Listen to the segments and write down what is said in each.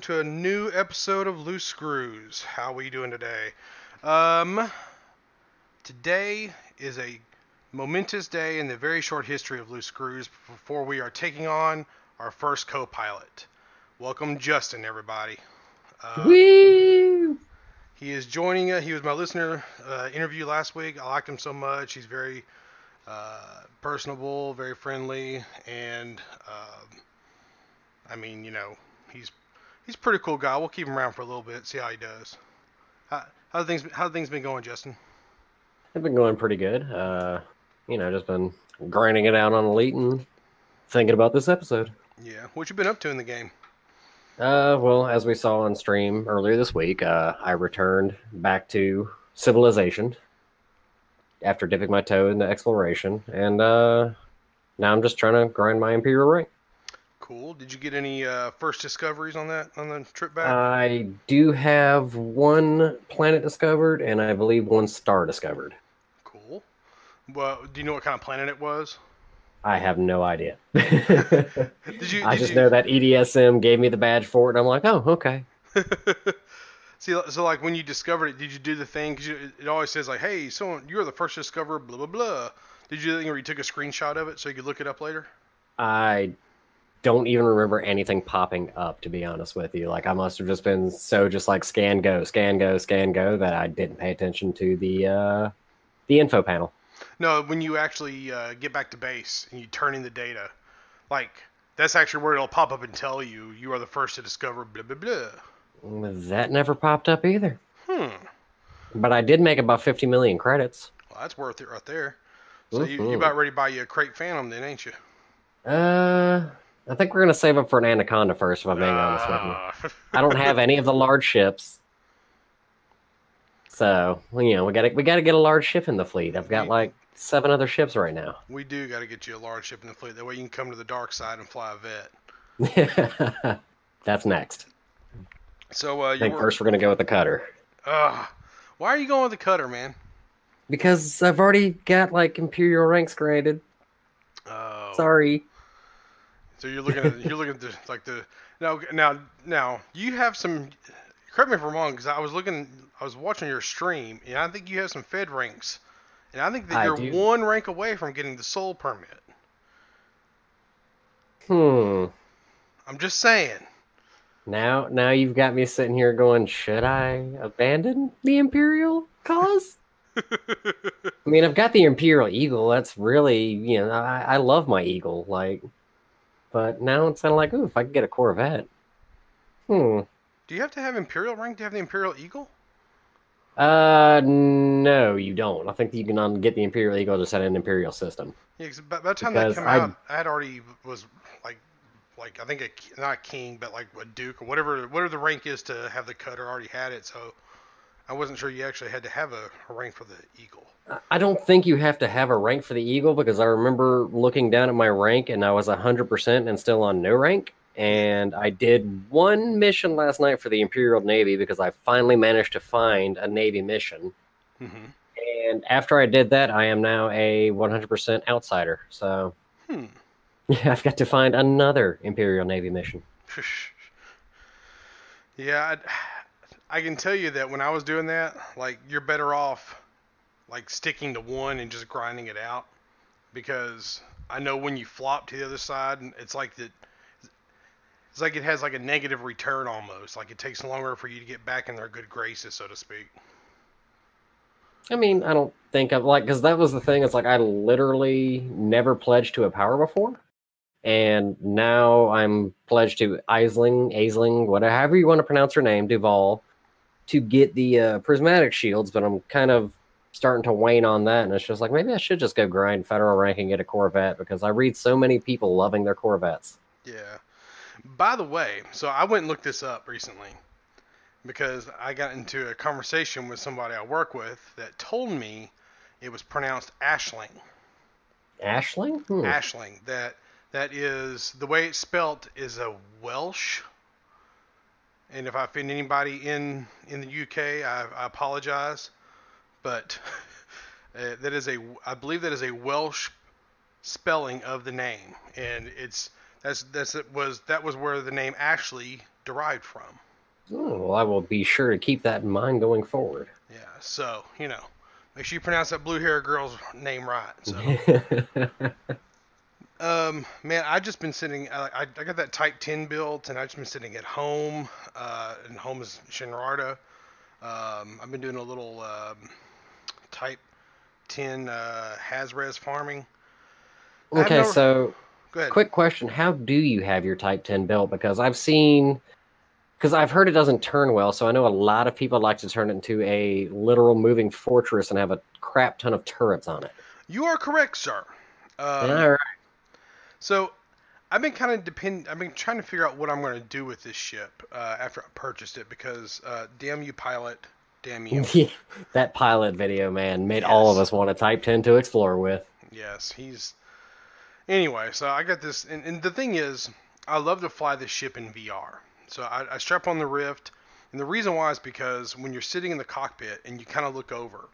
welcome to a new episode of Loose Screws. How are we doing today? Um, today is a momentous day in the very short history of Loose Screws before we are taking on our first co-pilot. Welcome, Justin, everybody. Uh, Woo! he is joining. Uh, he was my listener uh, interview last week. I liked him so much. He's very uh, personable, very friendly, and um I mean, you know, he's he's a pretty cool guy. We'll keep him around for a little bit, see how he does. How how things how things been going, Justin? I've been going pretty good. Uh, you know, just been grinding it out on Elite and thinking about this episode. Yeah, what you been up to in the game? Uh, well, as we saw on stream earlier this week, uh, I returned back to Civilization after dipping my toe in the exploration, and uh, now I'm just trying to grind my Imperial rank. Cool. Did you get any uh, first discoveries on that on the trip back? I do have one planet discovered, and I believe one star discovered. cool. Well, do you know what kind of planet it was? I have no idea. Did you? I did just you... know that EDSM gave me the badge for it, and I'm like, oh, okay. See, so like when you discovered it, did you do the thing? Because it always says like, "Hey, someone, you're the first discoverer." Blah blah blah. Did you do the thing where you took a screenshot of it so you could look it up later? I don't even remember anything popping up, to be honest with you. Like, I must have just been so just like scan go, scan go, scan go that I didn't pay attention to the uh, the info panel. No, when you actually uh, get back to base and you turn in the data, like that's actually where it'll pop up and tell you you are the first to discover blah blah blah. That never popped up either. Hmm. But I did make about 50 million credits. Well, that's worth it right there. So you, you Mhm. about ready to buy you a Krait Phantom then, ain't you? Uh, I think we're gonna save up for an Anaconda first, if I'm being honest with you. Ah. I don't have any of the large ships. So, you know, we gotta we gotta get a large ship in the fleet. I've got like seven other ships right now. we do got to get you a large ship in the fleet. That way you can come to the dark side and fly a vet. That's next. So uh, I think were. first we're gonna go with the cutter. Ugh. why are you going with the cutter, man? Because I've already got like Imperial ranks graded. Oh. Sorry. So you're looking at you're looking at the like the now now now you have some. Correct me if I'm wrong, because I was looking, I was watching your stream, and I think you have some Fed ranks, and I think that I you're do. one rank away from getting the Sol permit. Hmm. I'm just saying. Now now you've got me sitting here going, should I abandon the Imperial cause? I mean, I've got the Imperial Eagle. That's really, you know, I, I love my Eagle. Like, but now it's kind of like, ooh, if I could get a Corvette. Hmm. Do you have to have Imperial rank to have the Imperial Eagle? Uh, no, you don't. I think you can get the Imperial Eagle just at an Imperial system. Yeah, 'cause by, by the time Because that came I- out, I had already was like, like I think a not a king, but like a duke or whatever, whatever the rank is to have the cutter. Already had it, so I wasn't sure you actually had to have a, a rank for the Eagle. I- don't think you have to have a rank for the Eagle because I remember looking down at my rank and I was 100% and still on no rank. And I did one mission last night for the Imperial Navy because I finally managed to find a Navy mission. hmm And after I did that, I am now a 100% outsider. So Hmm. yeah, I've got to find another Imperial Navy mission. yeah, I, I can tell you that when I was doing that, like you're better off like sticking to one and just grinding it out because I know when you flop to the other side, and it's like that. It's like it has like a negative return almost. Like it takes longer for you to get back in their good graces, so to speak. I mean, I don't think I've like because that was the thing. It's like I literally never pledged to a power before, and now I'm pledged to Aisling, Aisling, whatever you want to pronounce her name, Duval, to get the uh, prismatic shields. But I'm kind of starting to wane on that, and it's just like maybe I should just go grind federal rank and get a Corvette because I read so many people loving their Corvettes. Yeah. By the way, so I went and looked this up recently because I got into a conversation with somebody I work with that told me it was pronounced Ashling. Ashling, Hmm. Ashling. That that is the way it's spelt is a Welsh. And if I offend anybody in in the UK, I, I apologize. But uh, that is a I believe that is a Welsh spelling of the name, and it's that's that's it was that was where the name Ashley derived from. Oh, well, I will be sure to keep that in mind going forward. Yeah, so you know, make sure you pronounce that blue hair girl's name right. So, um, man, I just been sitting. I, I, got that Type 10 built, and I've just been sitting at home. Uh, and home is Shinrarta. Um, I've been doing a little um, Type 10 uh, Hazres farming. Okay, no- so ahead. quick question: How do you have your Type 10 built? Because I've seen, because I've heard it doesn't turn well. So I know a lot of people like to turn it into a literal moving fortress and have a crap ton of turrets on it. You are correct, sir. Um, All right. So, I've been kind of depend. I've been trying to figure out what I'm going to do with this ship uh, after I purchased it because, uh, damn you, pilot, damn you. that pilot video, man, made all of us want a Type 10 to explore with. yes, he's. Anyway, so I got this, and, and the thing is, I love to fly this ship in VR. So I, I strap on the Rift, and the reason why is because when you're sitting in the cockpit and you kind of look over,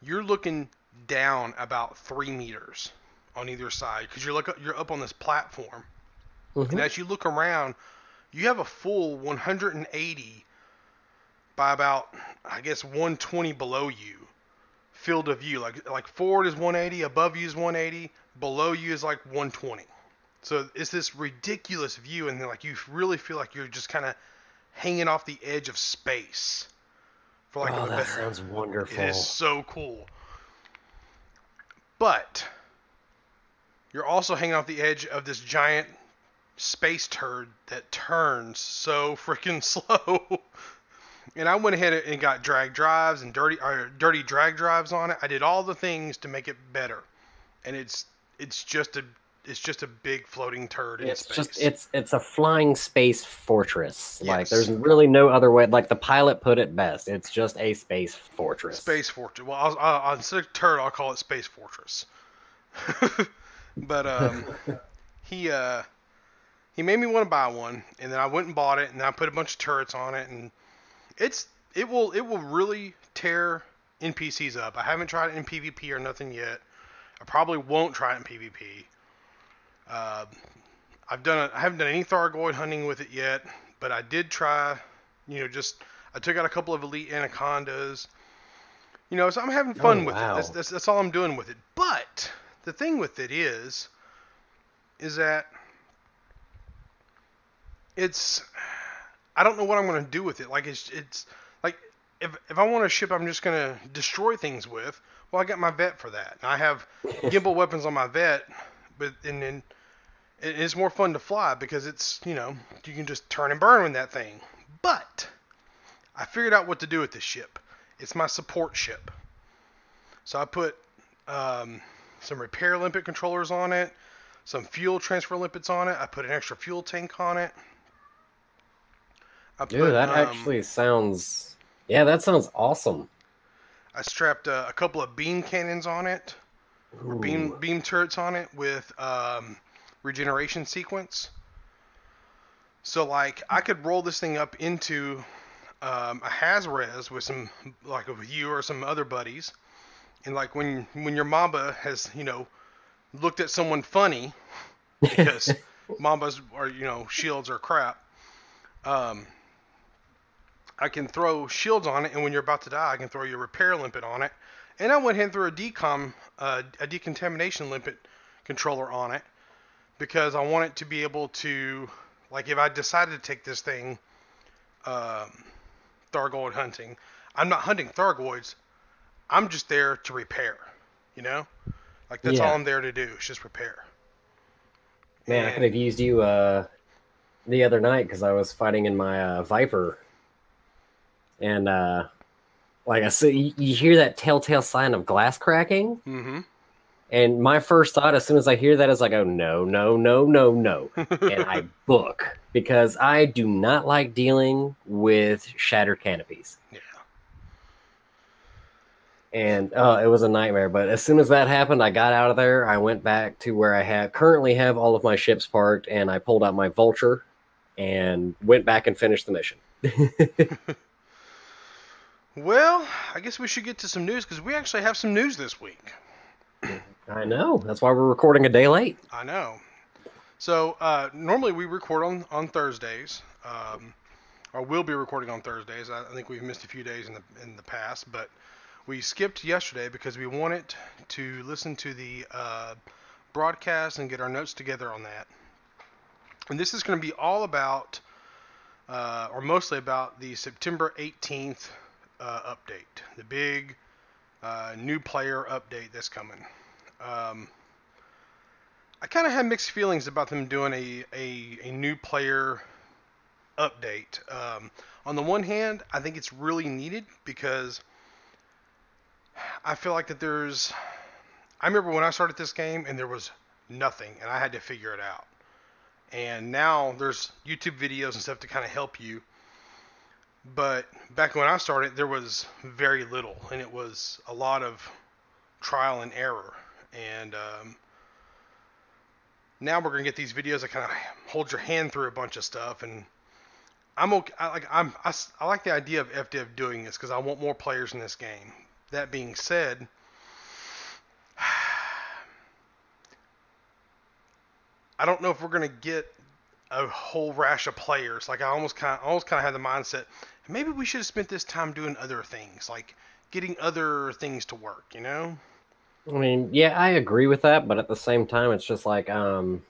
you're looking down about three meters on either side because you're look you're up on this platform. Mhm. And as you look around, you have a full 180 by about, I guess, 120 below you field of view. Like like forward is 180, above you is 180, below you is like 120. So it's this ridiculous view, and like you really feel like you're just kind of hanging off the edge of space. For like oh, a that better- sounds wonderful. it is so cool. But you're also hanging off the edge of this giant space turd that turns so freaking slow. and I went ahead and got drag drives and dirty or dirty drag drives on it. I did all the things to make it better. And it's it's just a it's just a big floating turd in It's space. just it's it's a flying space fortress. Like there's really no other way. Like the pilot put it best. It's just a space fortress. Space Fortress. Well, I'll, I'll, instead of turd, I'll call it Space Fortress. but um, he uh, he made me want to buy one, and then I went and bought it, and I put a bunch of turrets on it, and it's it will it will really tear NPCs up. I haven't tried it in PvP or nothing yet. I probably won't try it in PvP. Uh, I've done I haven't done any Thargoid hunting with it yet, but I did try. You know, just I took out a couple of elite anacondas. You know, so I'm having fun Oh, with wow. it. That's, that's that's all I'm doing with it. But the thing with it is, is that it's I don't know what I'm going to do with it. Like it's it's like if if I want a ship I'm just going to destroy things with, well I got my vet for that. And I have gimbal weapons on my vet, but and then it's more fun to fly because it's you know you can just turn and burn with that thing. But I figured out what to do with this ship. It's my support ship. So I put um, some repair limpet controllers on it, some fuel transfer limpets on it. I put an extra fuel tank on it. I Dude, put, that um, actually sounds. Yeah, that sounds awesome. I strapped uh, a couple of beam cannons on it, or beam beam turrets on it with um, regeneration sequence. So like I could roll this thing up into um, a Hazres with some like with you or some other buddies, and like when when your Mamba has you know looked at someone funny because Mambas are you know shields are crap. Um, I can throw shields on it, and when you're about to die, I can throw your repair limpet on it. And I went ahead and threw a decom, uh, a decontamination limpet controller on it because I want it to be able to, like, if I decided to take this thing um, Thargoid hunting, I'm not hunting Thargoids. I'm just there to repair, you know? Like, that's all I'm there to do, is just repair. Man, I could have used you uh, the other night because I was fighting in my uh, Viper, and uh, like I said, you, you hear that telltale sign of glass cracking, Mm-hmm. and my first thought as soon as I hear that is like, oh no, no, no, no, no, and I book because I do not like dealing with shattered canopies. And uh, it was a nightmare. But as soon as that happened, I got out of there. I went back to where I have currently have all of my ships parked, and I pulled out my Vulture and went back and finished the mission. Well, I guess we should get to some news because we actually have some news this week. I know that's why we're recording a day late. I know. So uh, normally we record on on Thursdays, um, or will be recording on Thursdays. I, I think we've missed a few days in the in the past, but we skipped yesterday because we wanted to listen to the uh, broadcast and get our notes together on that. And this is going to be all about, uh, or mostly about, the September 18th uh, update, the big uh, new player update that's coming. Um, I kind of had mixed feelings about them doing a, a, a new player update. Um, on the one hand, I think it's really needed because I feel like that there's. I remember when I started this game and there was nothing, and I had to figure it out. And now there's YouTube videos and stuff to kind of help you. But back when I started, there was very little, and it was a lot of trial and error. And um, now we're gonna get these videos that kind of hold your hand through a bunch of stuff, and I'm okay. I like I'm I, I like the idea of FDev doing this because I want more players in this game. That being said, I don't know if we're gonna get a whole rash of players. Like I almost kind almost kind of had the mindset maybe we should have spent this time doing other things, like getting other things to work. You know? I mean, yeah, I agree with that, but at the same time, it's just like, um,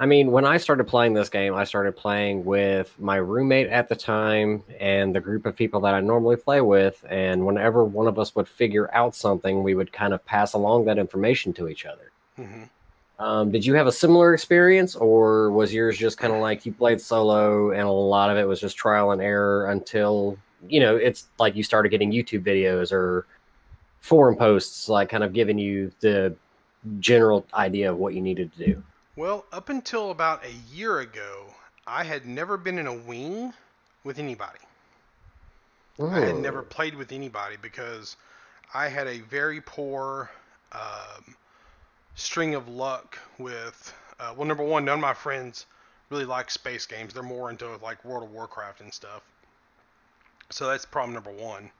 I mean, when I started playing this game, I started playing with my roommate at the time and the group of people that I normally play with. And whenever one of us would figure out something, we would kind of pass along that information to each other. hmm Um, did you have a similar experience, or was yours just kind of like you played solo and a lot of it was just trial and error until you know it's like you started getting YouTube videos or forum posts, like kind of giving you the general idea of what you needed to do? Well, up until about a year ago, I had never been in a wing with anybody. I had never played with anybody because I had a very poor um, string of luck with. Uh, well, number one, none of my friends really like space games. They're more into like World of Warcraft and stuff. So that's problem number one.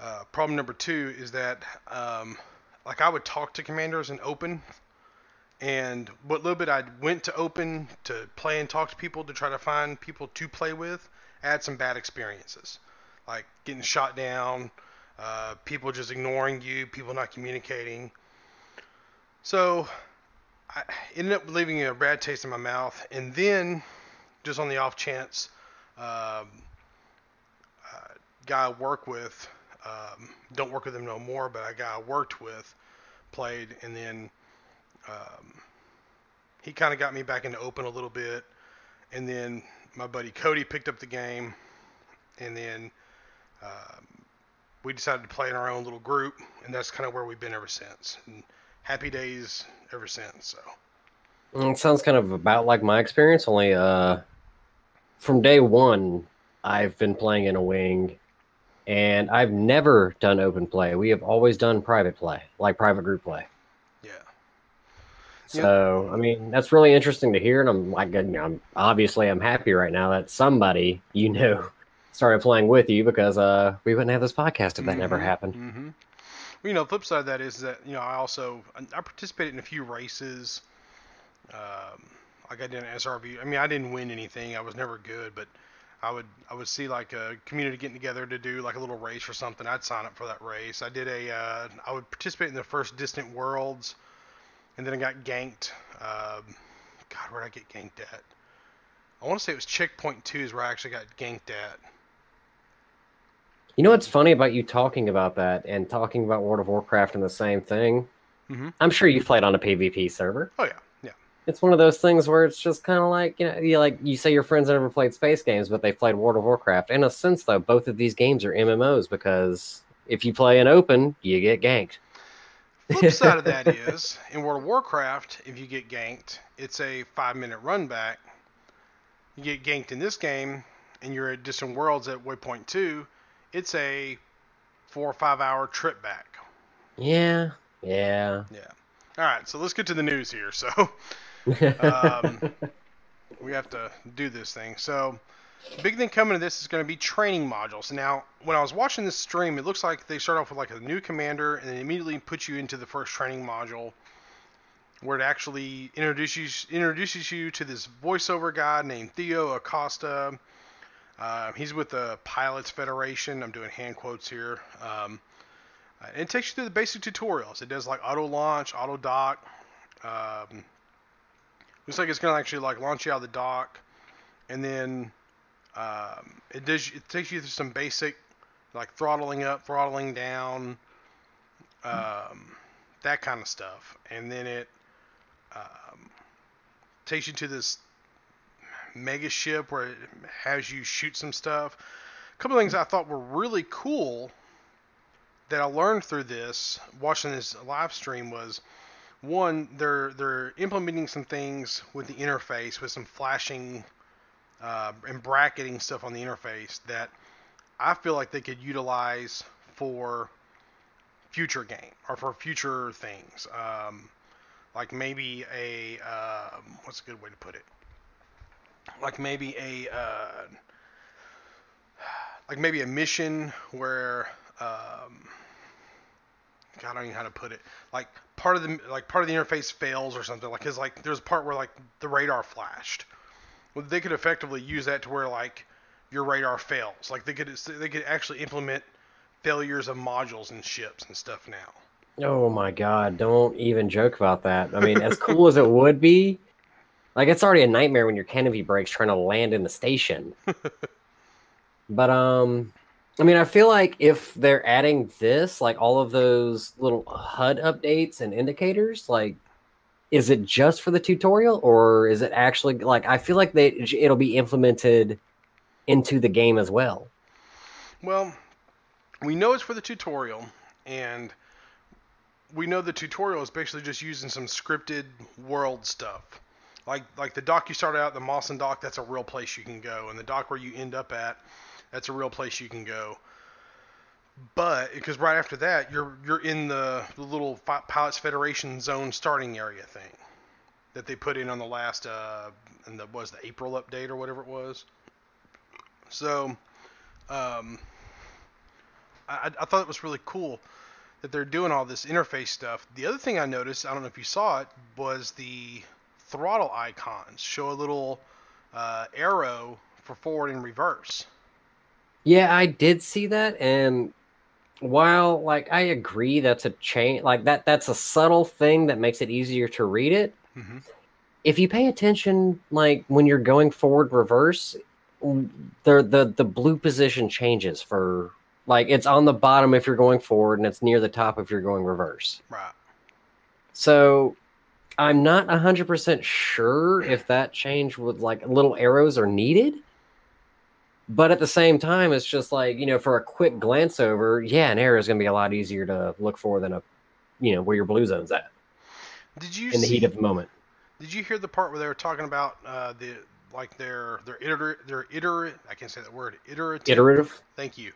Uh, problem number two is that um, like I would talk to commanders in open, and what little bit I went to open to play and talk to people to try to find people to play with, I had some bad experiences like getting shot down, uh, people just ignoring you, people not communicating. So I ended up leaving a bad taste in my mouth. And then, just on the off chance, uh, guy I work with, um, don't work with him no more, but a guy I worked with played, and then um, he kind of got me back into open a little bit. And then my buddy Cody picked up the game, and then um, we decided to play in our own little group, and that's kind of where we've been ever since. And happy days ever since. So Mm, It sounds kind of about like my experience, only uh, from day one, I've been playing in a wing, and I've never done open play. We have always done private play, like private group play. So, I mean, that's really interesting to hear, and I'm like, you know, I'm obviously I'm happy right now that somebody you know started playing with you because uh, we wouldn't have this podcast if that never Mhm, happened. mhm. Well, you know, the flip side of that is that you know I also I participated in a few races. Um, like I did an SRV. I mean, I didn't win anything. I was never good, but I would I would see like a community getting together to do like a little race or something. I'd sign up for that race. I did a uh, I would participate in the first Distant Worlds, and then I got ganked. Um, God, where did I get ganked at? I want to say it was Checkpoint Two is where I actually got ganked at. You know what's funny about you talking about that and talking about World of Warcraft and the same thing? Mhm. I'm sure you played on a PvP server. Oh yeah, yeah. It's one of those things where it's just kind of like you know, you like you say your friends never played space games, but they played World of Warcraft. In a sense, though, both of these games are MMOs because if you play in open, you get ganked. Flip side of that is in World of Warcraft, if you get ganked, it's a five minute run back. You get ganked in this game, and you're at distant worlds at waypoint two. It's a four or five hour trip back. Yeah, yeah. Yeah. All right, so let's get to the news here. So Um, we have to do this thing. So, big thing coming to this is going to be training modules. Now, when I was watching this stream, it looks like they start off with like a new commander and then immediately put you into the first training module. where it actually introduces introduces you to this voiceover guy named Theo Acosta. Uh, he's with the Pilots Federation. I'm doing hand quotes here. Um, and it takes you through the basic tutorials. It does like auto launch, auto dock. Um, looks like it's gonna actually like launch you out of the dock, and then um, it does. It takes you through some basic like throttling up, throttling down, um, that kind of stuff, and then it um, takes you to this mega ship where it has you shoot some stuff. A couple things I thought were really cool that I learned through this watching this live stream was one they're they're implementing some things with the interface with some flashing uh, and bracketing stuff on the interface that I feel like they could utilize for future game or for future things. Um, like maybe a uh, what's a good way to put it? Like maybe a uh, like maybe a mission where um, God, I don't even know how to put it. Like part of the like part of the interface fails or something. Like, cause like there's a part where like the radar flashed. Well, they could effectively use that to where like your radar fails. Like they could they could actually implement failures of modules and ships and stuff now. Oh my god, don't even joke about that. I mean, as cool as it would be, like it's already a nightmare when your canopy breaks trying to land in the station. but um I mean, I feel like if they're adding this, like all of those little HUD updates and indicators, like is it just for the tutorial or is it actually like I feel like they it'll be implemented into the game as well? Well, we know it's for the tutorial, and we know the tutorial is basically just using some scripted world stuff. Like like the dock you start out, the Mawson dock, that's a real place you can go, and the dock where you end up at, that's a real place you can go. But because right after that, you're you're in the, the little Pilots Federation zone starting area thing that they put in on the last uh, and the was the April update or whatever it was. So, um, I, I thought it was really cool that they're doing all this interface stuff. The other thing I noticed, I don't know if you saw it, was the throttle icons show a little uh, arrow for forward and reverse. Yeah, I did see that, and while like I agree that's a change, like that that's a subtle thing that makes it easier to read it. Mm-hmm. If you pay attention, like when you're going forward reverse, the the the blue position changes for like it's on the bottom if you're going forward and it's near the top if you're going reverse. Right. So I'm not 100% sure if that change with like little arrows are needed. But at the same time, it's just like, you know, for a quick glance over, yeah, an error is going to be a lot easier to look for than a, you know, where your blue zone's at. Did you in the see, heat of the moment? Did you hear the part where they were talking about uh, the like their their iter their iter I can't say that word iterative iterative. Thank you.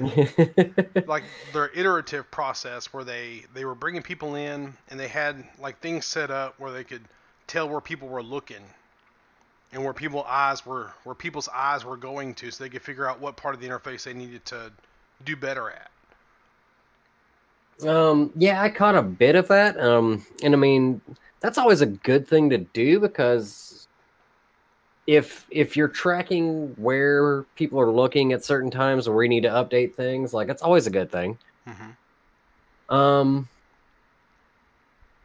like their iterative process where they they were bringing people in and they had like things set up where they could tell where people were looking and where people eyes were where people's eyes were going to so they could figure out what part of the interface they needed to do better at. Um yeah, I caught a bit of that. Um and I mean that's always a good thing to do because if if you're tracking where people are looking at certain times where you need to update things, like it's always a good thing. Mm-hmm. Um,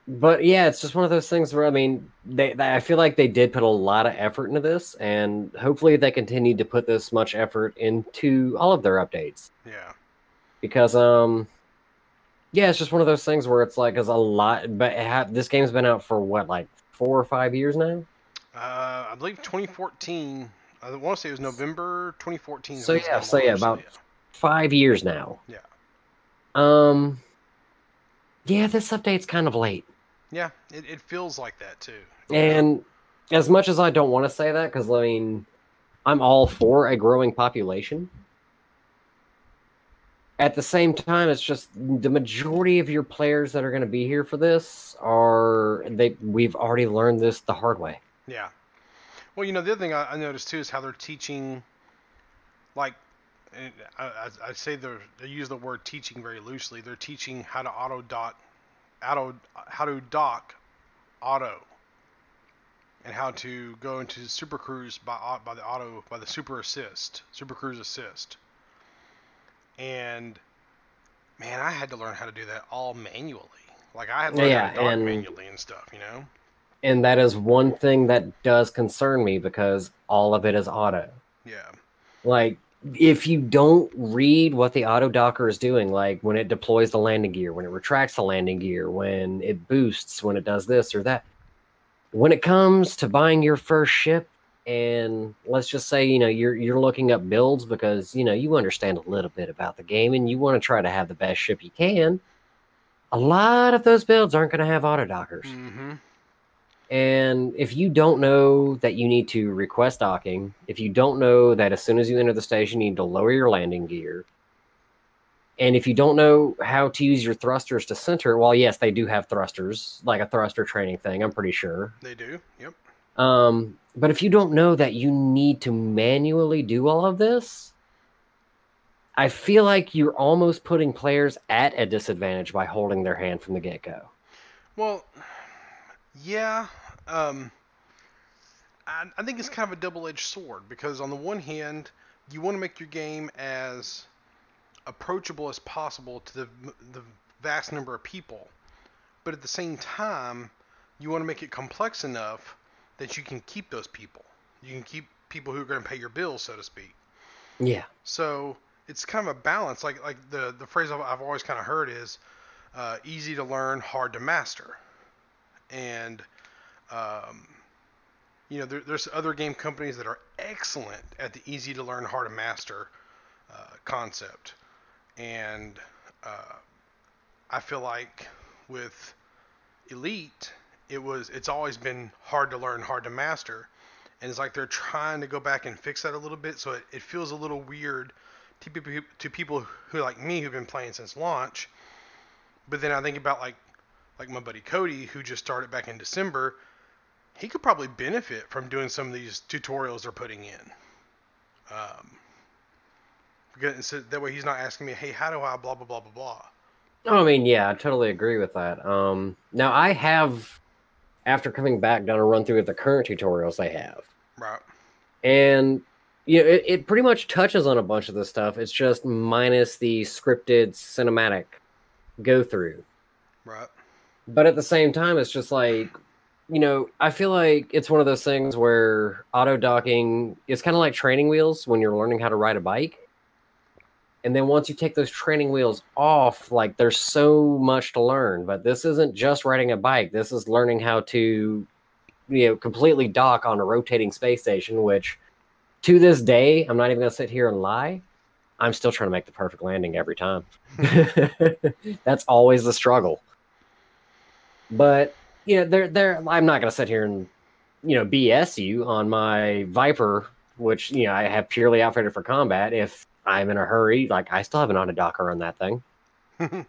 but yeah, it's just one of those things where I mean, they, they, I feel like they did put a lot of effort into this, and hopefully they continue to put this much effort into all of their updates. Yeah, because um, yeah, it's just one of those things where it's like, as a lot, but ha- this game's been out for what, like four or five years now. Uh, I believe 2014. I want to say it was November 2014. So yeah, so yeah, about yeah. five years now. Yeah. Um. Yeah, this update's kind of late. Yeah, it, it feels like that too. And as much as I don't want to say that, because I mean, I'm all for a growing population. At the same time, it's just the majority of your players that are going to be here for this are they. We've already learned this the hard way. Yeah. Well, you know, the other thing I, I noticed too is how they're teaching, like, I, I, I say they use the word teaching very loosely. They're teaching how to auto dot, auto how to dock auto and how to go into Super Cruise by by the auto by the Super Assist, Super Cruise Assist. And man, I had to learn how to do that all manually. Like I had to learn Yeah, how to and- manually and stuff, you know. And that is one thing that does concern me because all of it is auto. Yeah. Like, if you don't read what the auto docker is doing, like when it deploys the landing gear, when it retracts the landing gear, when it boosts, when it does this or that, when it comes to buying your first ship, and let's just say you know you're you're looking up builds because you know you understand a little bit about the game and you want to try to have the best ship you can. A lot of those builds aren't going to have auto dockers. Mm-hmm. And if you don't know that you need to request docking, if you don't know that as soon as you enter the station, you need to lower your landing gear, and if you don't know how to use your thrusters to center, well, yes, they do have thrusters, like a thruster training thing, I'm pretty sure. They do. Yep. Um, but if you don't know that you need to manually do all of this, I feel like you're almost putting players at a disadvantage by holding their hand from the get go. Well, yeah. Um, I, I think it's kind of a double-edged sword because on the one hand, you want to make your game as approachable as possible to the the vast number of people, but at the same time, you want to make it complex enough that you can keep those people. You can keep people who are going to pay your bills, so to speak. Yeah. So it's kind of a balance. Like like the the phrase I've, I've always kind of heard is uh, easy to learn, hard to master. And um, you know, there, there's other game companies that are excellent at the easy to learn, hard to master uh, concept. And uh, I feel like with Elite, it was it's always been hard to learn, hard to master. And it's like they're trying to go back and fix that a little bit. So it, it feels a little weird to people to people who like me who've been playing since launch. But then i think about like like my buddy cody who just started back in december he could probably benefit from doing some of these tutorials they're putting in um, because so that way he's not asking me hey how do i blah blah blah blah blah Oh, I mean, yeah, I totally agree with that. Um, now I have, after coming back, done a run through of the current tutorials they have, right and you know, it, it pretty much touches on a bunch of this stuff. It's just minus the scripted cinematic go through. right But at the same time, it's just like, you know, I feel like it's one of those things where auto docking is kind of like training wheels when you're learning how to ride a bike. And then once you take those training wheels off, like there's so much to learn. But this isn't just riding a bike. This is learning how to, you know, completely dock on a rotating space station, which to this day, I'm not even going to sit here and lie. I'm still trying to make the perfect landing every time. That's always the struggle. But you know, they're they're I'm not gonna sit here and you know BS you on my Viper, which you know I have purely outfitted for combat. If I'm in a hurry, like I still have an auto docker on that thing,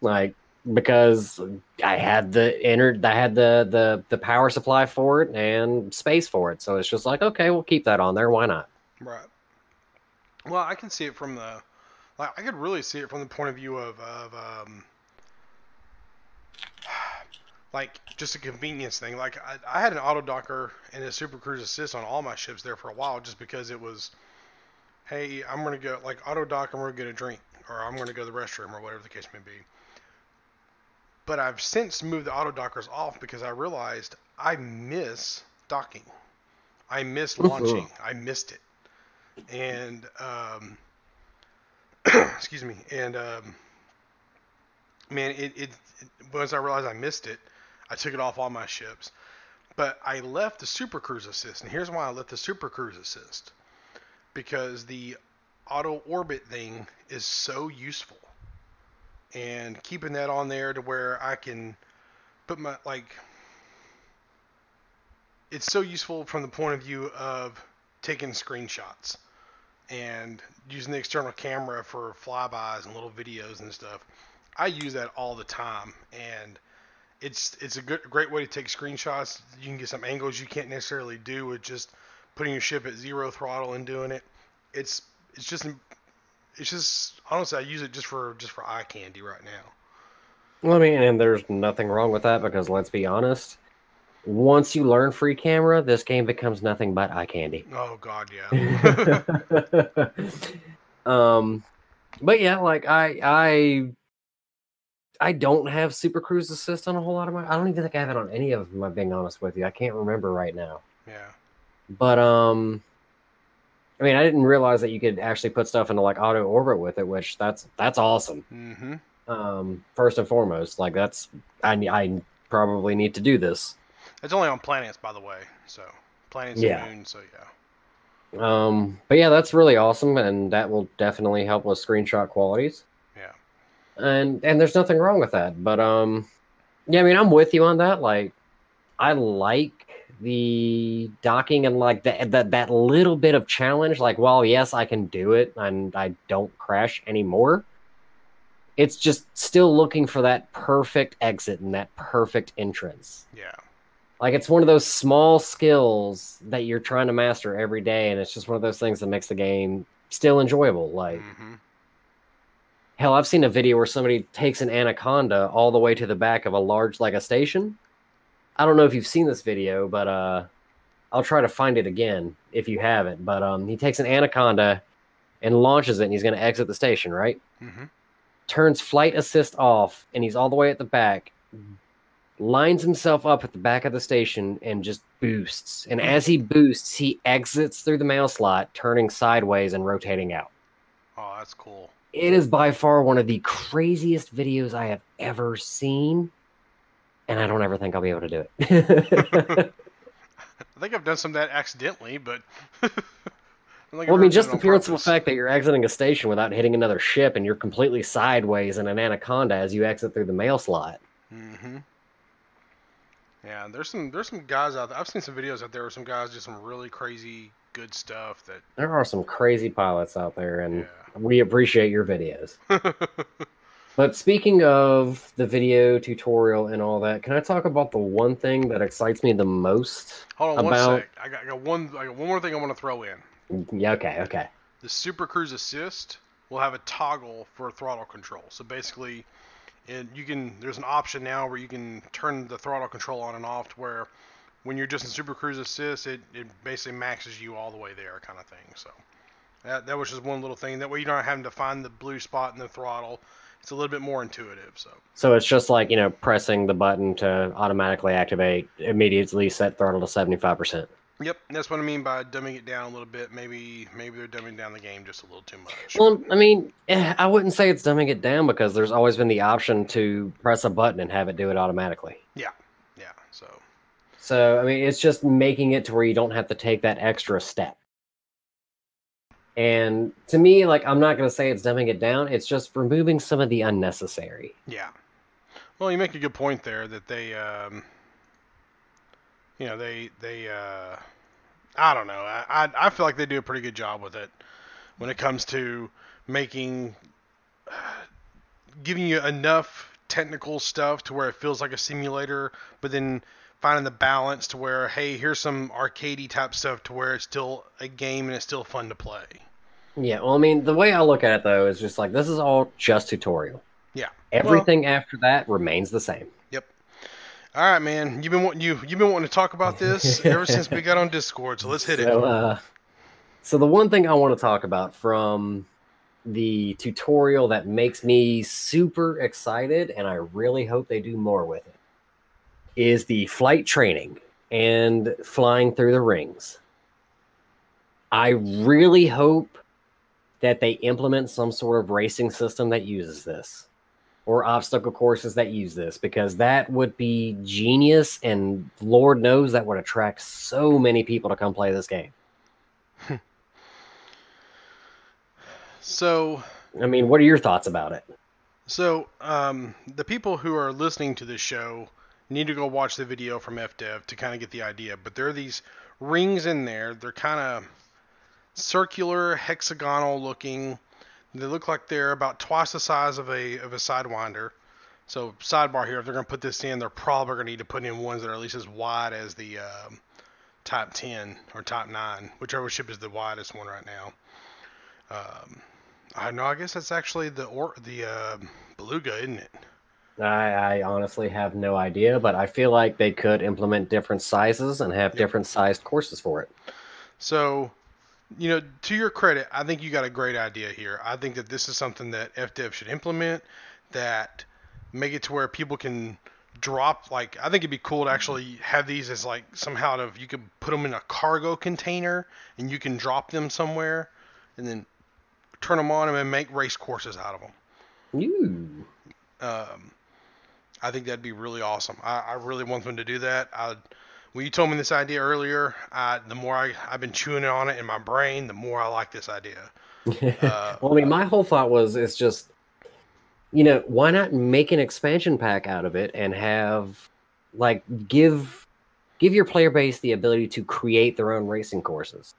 like because I had the entered, I had the the the power supply for it and space for it. So it's just like okay, we'll keep that on there. Why not? Right. Well, I can see it from the, like, I could really see it from the point of view of, of um, like, just a convenience thing. Like, I, I had an auto docker and a Super Cruise Assist on all my ships there for a while just because it was, hey, I'm going to go, like, auto dock, I'm going to get a drink, or I'm going to go to the restroom, or whatever the case may be. But I've since moved the auto dockers off because I realized I miss docking. I miss launching. I missed it and um, excuse me, and um, man, it, it, it once I realized I missed it, I took it off all my ships, but I left the Super Cruise Assist, and here's why I left the Super Cruise Assist, because the auto orbit thing is so useful, and keeping that on there to where I can put my like. It's so useful from the point of view of taking screenshots and using the external camera for flybys and little videos and stuff. I use that all the time, and it's it's a good great way to take screenshots. You can get some angles you can't necessarily do with just putting your ship at zero throttle and doing it. It's it's just it's just honestly I use it just for just for eye candy right now. Well, I mean, and there's nothing wrong with that because let's be honest, once you learn free camera, this game becomes nothing but eye candy. Oh God, yeah. um, but yeah, like I I I don't have Super Cruise Assist on a whole lot of my. I don't even think I have it on any of them. I'm being honest with you. I can't remember right now. yeah. But um, I mean, I didn't realize that you could actually put stuff into like auto orbit with it, which that's that's awesome. Mm-hmm. Um, first and foremost, like that's I I probably need to do this. It's only on planets, by the way. So planets Yeah. and moon. So yeah. Um, but yeah, that's really awesome, and that will definitely help with screenshot qualities. And and there's nothing wrong with that but um yeah i mean i'm with you on that like i like the docking and like that that that little bit of challenge like well, yes i can do it and i don't crash anymore it's just still looking for that perfect exit and that perfect entrance Yeah. like it's one of those small skills that you're trying to master every day and it's just one of those things that makes the game still enjoyable like Mm-hmm. Hell, I've seen a video where somebody takes an anaconda all the way to the back of a large like a station. I don't know if you've seen this video, but uh I'll try to find it again if you haven't. But um he takes an anaconda and launches it and he's gonna exit the station, right? Mm-hmm. Turns flight assist off and he's all the way at the back, lines himself up at the back of the station and just boosts. And as he boosts, he exits through the mail slot, turning sideways and rotating out Oh, that's cool. It is by far one of the craziest videos I have ever seen. And I don't ever think I'll be able to do it. I think I've done some of that accidentally, but. well, I mean, just the principal fact that you're exiting a station without hitting another ship and you're completely sideways in an anaconda as you exit through the mail slot. Mm-hmm. Yeah, there's some there's some guys out there. I've seen some videos out there where some guys do some really crazy good stuff that. There are some crazy pilots out there, and Yeah. we appreciate your videos. But speaking of the video tutorial and all that, can I talk about the one thing that excites me the most? Hold on About- one sec. I got, I got one. I got one more thing I want to throw in. Yeah, okay, okay. The Super Cruise Assist will have a toggle for throttle control. So basically, it, you can there's an option now where you can turn the throttle control on and off to where when you're just in Super Cruise Assist, it, it basically maxes you all the way there, kind of thing. So that that was just one little thing. That way you're not having to find the blue spot in the throttle. It's a little bit more intuitive. So So it's just like, you know, pressing the button to automatically activate, immediately set throttle to 75%. Yep, that's what I mean by dumbing it down a little bit. Maybe maybe they're dumbing down the game just a little too much. Well, I mean, eh, I wouldn't say it's dumbing it down because there's always been the option to press a button and have it do it automatically. Yeah, yeah. So So, I mean, it's just making it to where you don't have to take that extra step. And to me, like, I'm not going to say it's dumbing it down. It's just removing some of the unnecessary. Yeah. Well, you make a good point there that they, um, you know, they they, uh, I don't know. I, I feel like they do a pretty good job with it when it comes to making, giving you enough technical stuff to where it feels like a simulator, but then finding the balance to where, hey, here's some arcadey type stuff to where it's still a game and it's still fun to play. Yeah, well, I mean, the way I look at it, though, is just like this is all just tutorial. Yeah. Everything after that remains the same. All right, man. You've been wanting you you've been wanting to talk about this ever since we got on Discord. So let's hit so, it. uh, so the one thing I want to talk about from the tutorial that makes me super excited, and I really hope they do more with it, is the flight training and flying through the rings. I really hope that they implement some sort of racing system that uses this or obstacle courses that use this because that would be genius and lord knows that would attract so many people to come play this game So i mean what are your thoughts about it so um, the people who are listening to this show need to go watch the video from FDev to kind of get the idea. But there are these rings in there. They're kind of circular, hexagonal looking. They look like they're about twice the size of a of a sidewinder. So sidebar here, if they're going to put this in, they're probably going to need to put in ones that are at least as wide as the um, Type 10 or Type 9, whichever ship is the widest one right now. Um, I know. I guess that's actually the or the uh, beluga, isn't it? I, I honestly have no idea, but I feel like they could implement different sizes and have Yep. different sized courses for it. So, you know, to your credit, I think you got a great idea here. I think that this is something that FDev should implement that make it to where people can drop like I think it'd be cool to actually have these as like somehow to you could put them in a cargo container and you can drop them somewhere and then turn them on and make race courses out of them. Ooh. Um, I think that'd be really awesome. I, I really want them to do that. I, when you told me this idea earlier, I, the more I, I've been chewing on it in my brain, the more I like this idea. Uh, well, I mean, my whole thought was it's just, you know, why not make an expansion pack out of it and have, like, give give your player base the ability to create their own racing courses.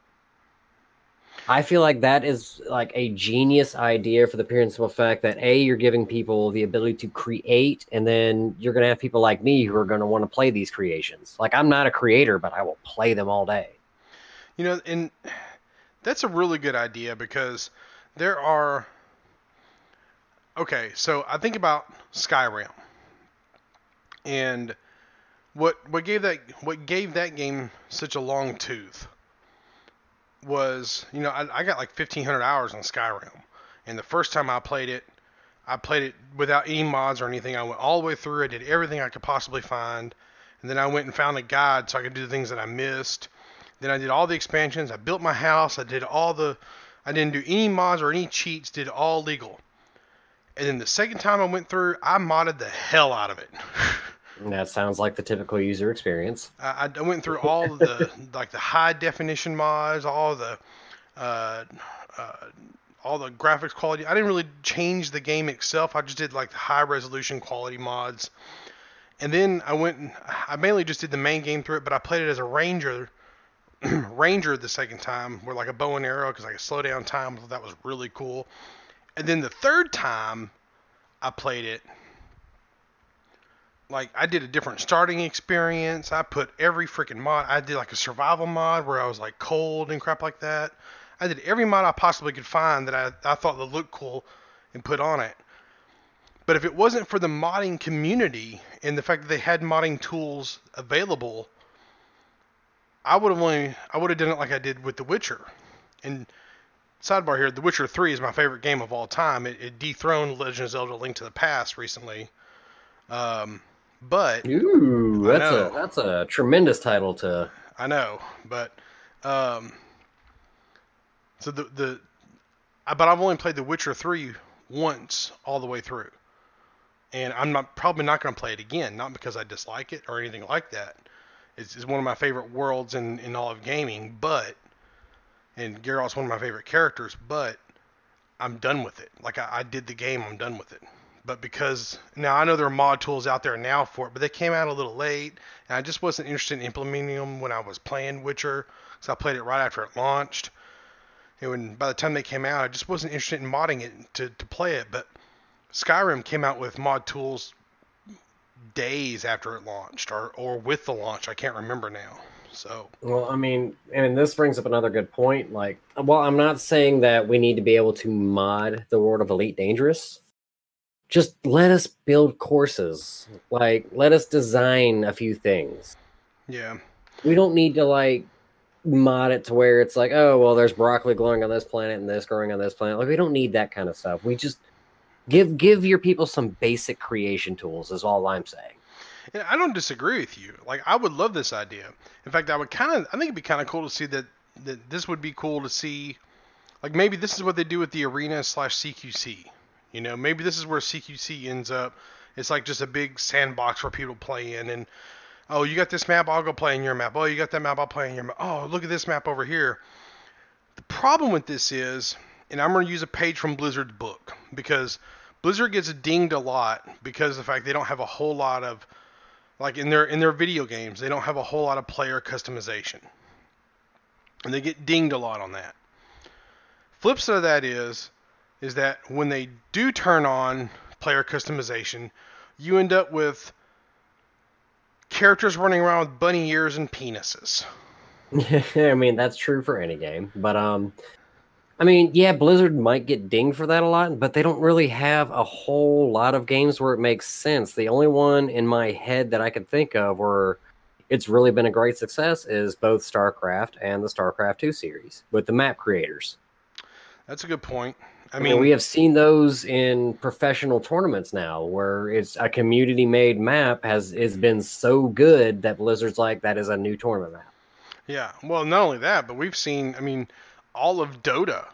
I feel like that is like a genius idea for the pure and simple fact that a you're giving people the ability to create, and then you're going to have people like me who are going to want to play these creations. Like I'm not a creator, but I will play them all day. You know, and that's a really good idea because there are. Okay, so I think about Skyrim, and what what gave that what gave that game such a long tooth was you know I, I got like 1500 hours on Skyrim, and the first time I played it, I played it without any mods or anything. I went all the way through. I did everything I could possibly find, and then I went and found a guide so I could do the things that I missed. Then I did all the expansions. I built my house. I did all the. I didn't do any mods or any cheats. Did all legal. And then the second time I went through, I modded the hell out of it. That sounds like the typical user experience. I, I went through all the like the high definition mods, all the uh, uh, all the graphics quality. I didn't really change the game itself. I just did like the high resolution quality mods. And then I went and I mainly just did the main game through it, but I played it as a ranger. ranger the second time, where like a bow and arrow, because I could slow down time. Thought that was really cool. And then the third time I played it, like I did a different starting experience. I put every freaking mod. I did like a survival mod where I was like cold and crap like that. I did every mod I possibly could find that I, I thought would look cool and put on it. But if it wasn't for the modding community and the fact that they had modding tools available, I would have only I would have done it like I did with The Witcher. And sidebar here, The Witcher 3 is my favorite game of all time. It, it dethroned Legend of Zelda: Link to the Past recently. Um, but Ooh, that's a that's a tremendous title to. I know, but um, so the the, I, but I've only played The Witcher three once all the way through, and I'm not probably not going to play it again. Not because I dislike it or anything like that. It's, it's one of my favorite worlds in in all of gaming, but and Geralt's one of my favorite characters, but I'm done with it. Like I, I did the game, I'm done with it. But because now I know there are mod tools out there now for it, but they came out a little late, and I just wasn't interested in implementing them when I was playing Witcher, because I played it right after it launched. And when by the time they came out, I just wasn't interested in modding it to, to play it. But Skyrim came out with mod tools days after it launched, or or with the launch. I can't remember now. So Well, I mean, and this brings up another good point. Like, well, I'm not saying that we need to be able to mod the World of Elite Dangerous. Just let us build courses. Like, let us design a few things. yeah, We don't need to like mod it to where it's like, oh, well, there's broccoli growing on this planet and this growing on this planet. Like, we don't need that kind of stuff. We just give give your people some basic creation tools. Is all I'm saying. And I don't disagree with you. Like I would love this idea. In fact, I would kind of I think it'd be kind of cool to see that that this would be cool to see. Like maybe this is what they do with the arena slash CQC. You know, maybe this is where CQC ends up. It's like just a big sandbox for people play in. And oh, you got this map, I'll go play in your map. Oh, you got that map, I'll play in your map. Oh, look at this map over here. The problem with this is, and I'm going to use a page from Blizzard's book because Blizzard gets dinged a lot because of the fact they don't have a whole lot of like in their in their video games, they don't have a whole lot of player customization. And they get dinged a lot on that. Flip side of that is is that when they do turn on player customization, you end up with characters running around with bunny ears and penises. I mean, that's true for any game, but um, I mean, yeah, Blizzard might get dinged for that a lot, but they don't really have a whole lot of games where it makes sense. The only one in my head that I can think of where it's really been a great success is both StarCraft and the StarCraft 2 series with the map creators. That's a good point. I I mean, we have seen those in professional tournaments now, where it's a community-made map has has been so good that Blizzard's like that is a new tournament map. yeah. Well, not only that, but we've seen. I mean, all of Dota.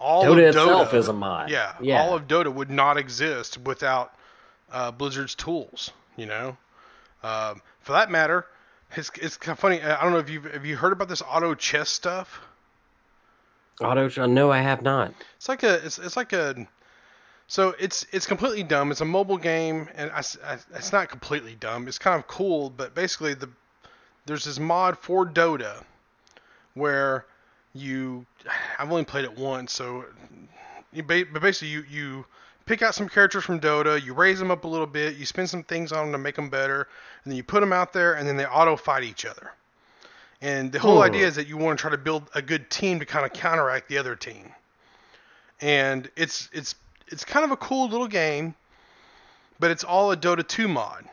All Dota of Dota itself is a mod. Yeah, yeah. all of Dota would not exist without uh, Blizzard's tools. You know, um, for that matter, it's it's kind of funny. I don't know if you've have you heard about this auto chess stuff. Auto, uh, no, I have not. It's like a it's, it's like a so it's it's completely dumb. It's a mobile game, and I, it's not completely dumb. It's kind of cool, but basically the there's this mod for Dota where you I've only played it once, so you but basically you you pick out some characters from Dota, you raise them up a little bit, you spend some things on them to make them better, and then you put them out there, and then they auto fight each other. And the whole Hmm. idea is that you want to try to build a good team to kind of counteract the other team. And it's it's it's kind of a cool little game, but it's all a Dota 2 mod.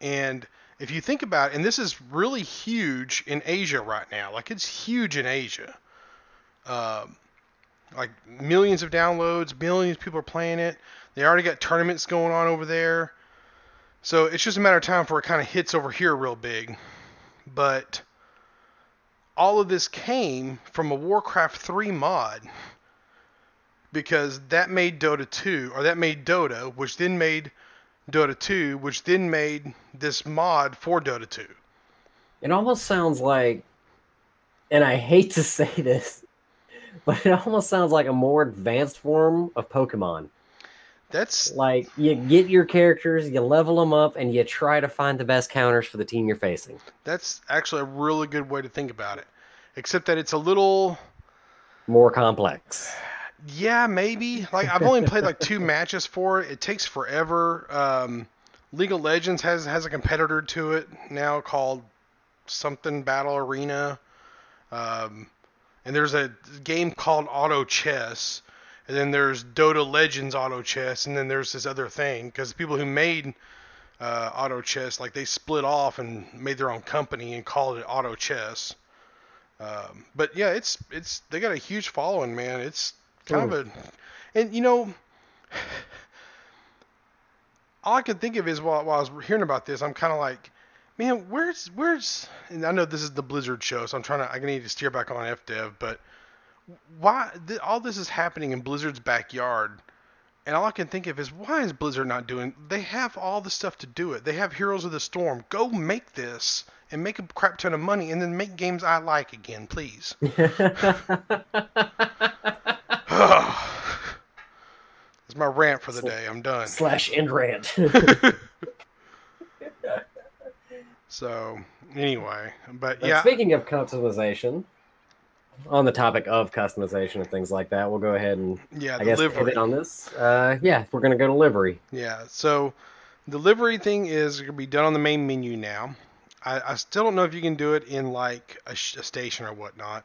And if you think about it, and this is really huge in Asia right now, like it's huge in Asia. Um, like millions of downloads, millions of people are playing it. They already got tournaments going on over there. So it's just a matter of time before it kind of hits over here real big. But all of this came from a Warcraft 3 mod because that made Dota 2, or that made Dota, which then made Dota 2, which then made this mod for Dota 2. It almost sounds like, and I hate to say this, but it almost sounds like a more advanced form of Pokemon. That's Like you get your characters, you level them up, and you try to find the best counters for the team you're facing. that's actually a really good way to think about it. Except that it's a little More complex. Yeah, maybe. Like I've only played like two matches for it. It takes forever. Um, League of Legends has has a competitor to it now called something Battle Arena. Um, and there's a game called Auto Chess, and then there's Dota Legends Auto Chess, and then there's this other thing because the people who made uh, Auto Chess like they split off and made their own company and called it Auto Chess. Um, but yeah, it's it's they got a huge following, man. It's kind of a, and you know, all I could think of is while, while I was hearing about this, I'm kind of like, man, where's where's? And I know this is the Blizzard show, so I'm trying to I need to steer back on FDev, but why th- all this is happening in Blizzard's backyard? And all I can think of is why is Blizzard not doing? They have all the stuff to do it. They have Heroes of the Storm. Go make this and make a crap ton of money, and then make games I like again, please. That's my rant for the day. I'm done. Slash end rant. So anyway, but But yeah, Speaking of customization, on the topic of customization and things like that, we'll go ahead and yeah, I guess livery. pivot on this. Uh, yeah, we're gonna go to livery. Yeah, so the livery thing is going to be done on the main menu now. I, I still don't know if you can do it in like a, sh- a station or whatnot.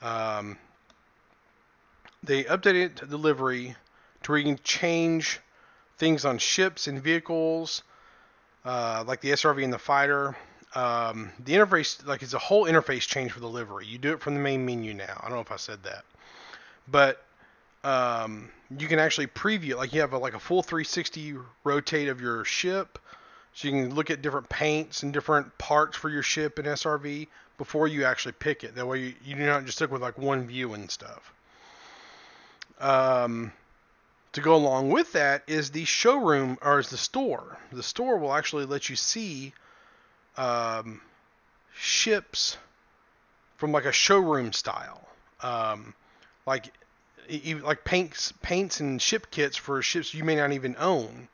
Um, they updated the livery to where you can change things on ships and vehicles, uh, like the SRV and the fighter. Um, the interface, like it's a whole interface change for the livery. You do it from the main menu now. I don't know if I said that, but um, you can actually preview like you have a, like a full 360 rotate of your ship. So you can look at different paints and different parts for your ship and srv before you actually pick it. That way you, you do not just stick with like one view and stuff. Um, to go along with that is the showroom or is the store. The store will actually let you see um, ships from like a showroom style. Um, like e- e- like paints paints and ship kits for ships you may not even own.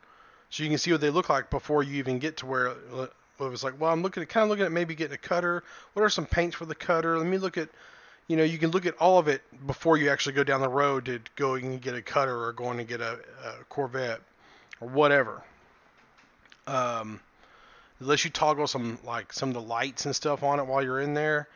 So you can see what they look like before you even get to where uh, it was like well i'm looking at kind of looking at maybe getting a cutter. What are some paints for the cutter? Let me look at you know you can look at all of it before you actually go down the road to go and get a cutter or going to get a, a corvette or whatever. Um unless you toggle some like some of the lights and stuff on it while you're in there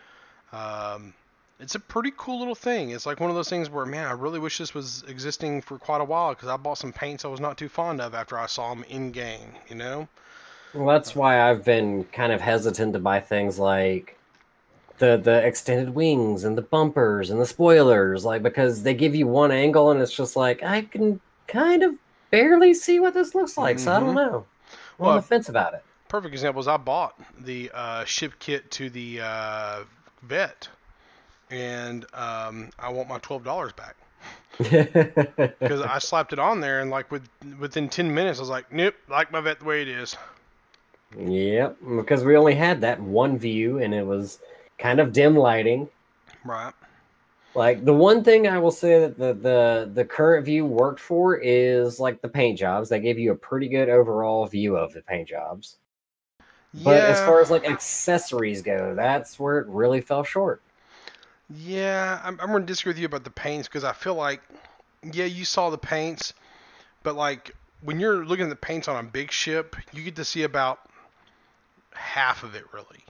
um, it's a pretty cool little thing. It's like one of those things where, man, I really wish this was existing for quite a while because I bought some paints I was not too fond of after I saw them in game. You know? Well, that's why I've been kind of hesitant to buy things like the the extended wings and the bumpers and the spoilers, like because they give you one angle and it's just like I can kind of barely see what this looks like, so I don't know. I'm Well, on the fence about it. Perfect example is I bought the uh, ship kit to the uh, vet, and um, I want my twelve dollars back because I slapped it on there and like with within ten minutes I was like, nope, like my vet the way it is. yep, because we only had that one view and it was kind of dim lighting. Right. Like the one thing I will say that the the the current view worked for is like the paint jobs. They gave you a pretty good overall view of the paint jobs. But as far as like accessories go, that's where it really fell short. Yeah, I'm, I'm going to disagree with you about the paints because I feel like, yeah, you saw the paints, but like when you're looking at the paints on a big ship, you get to see about half of it really.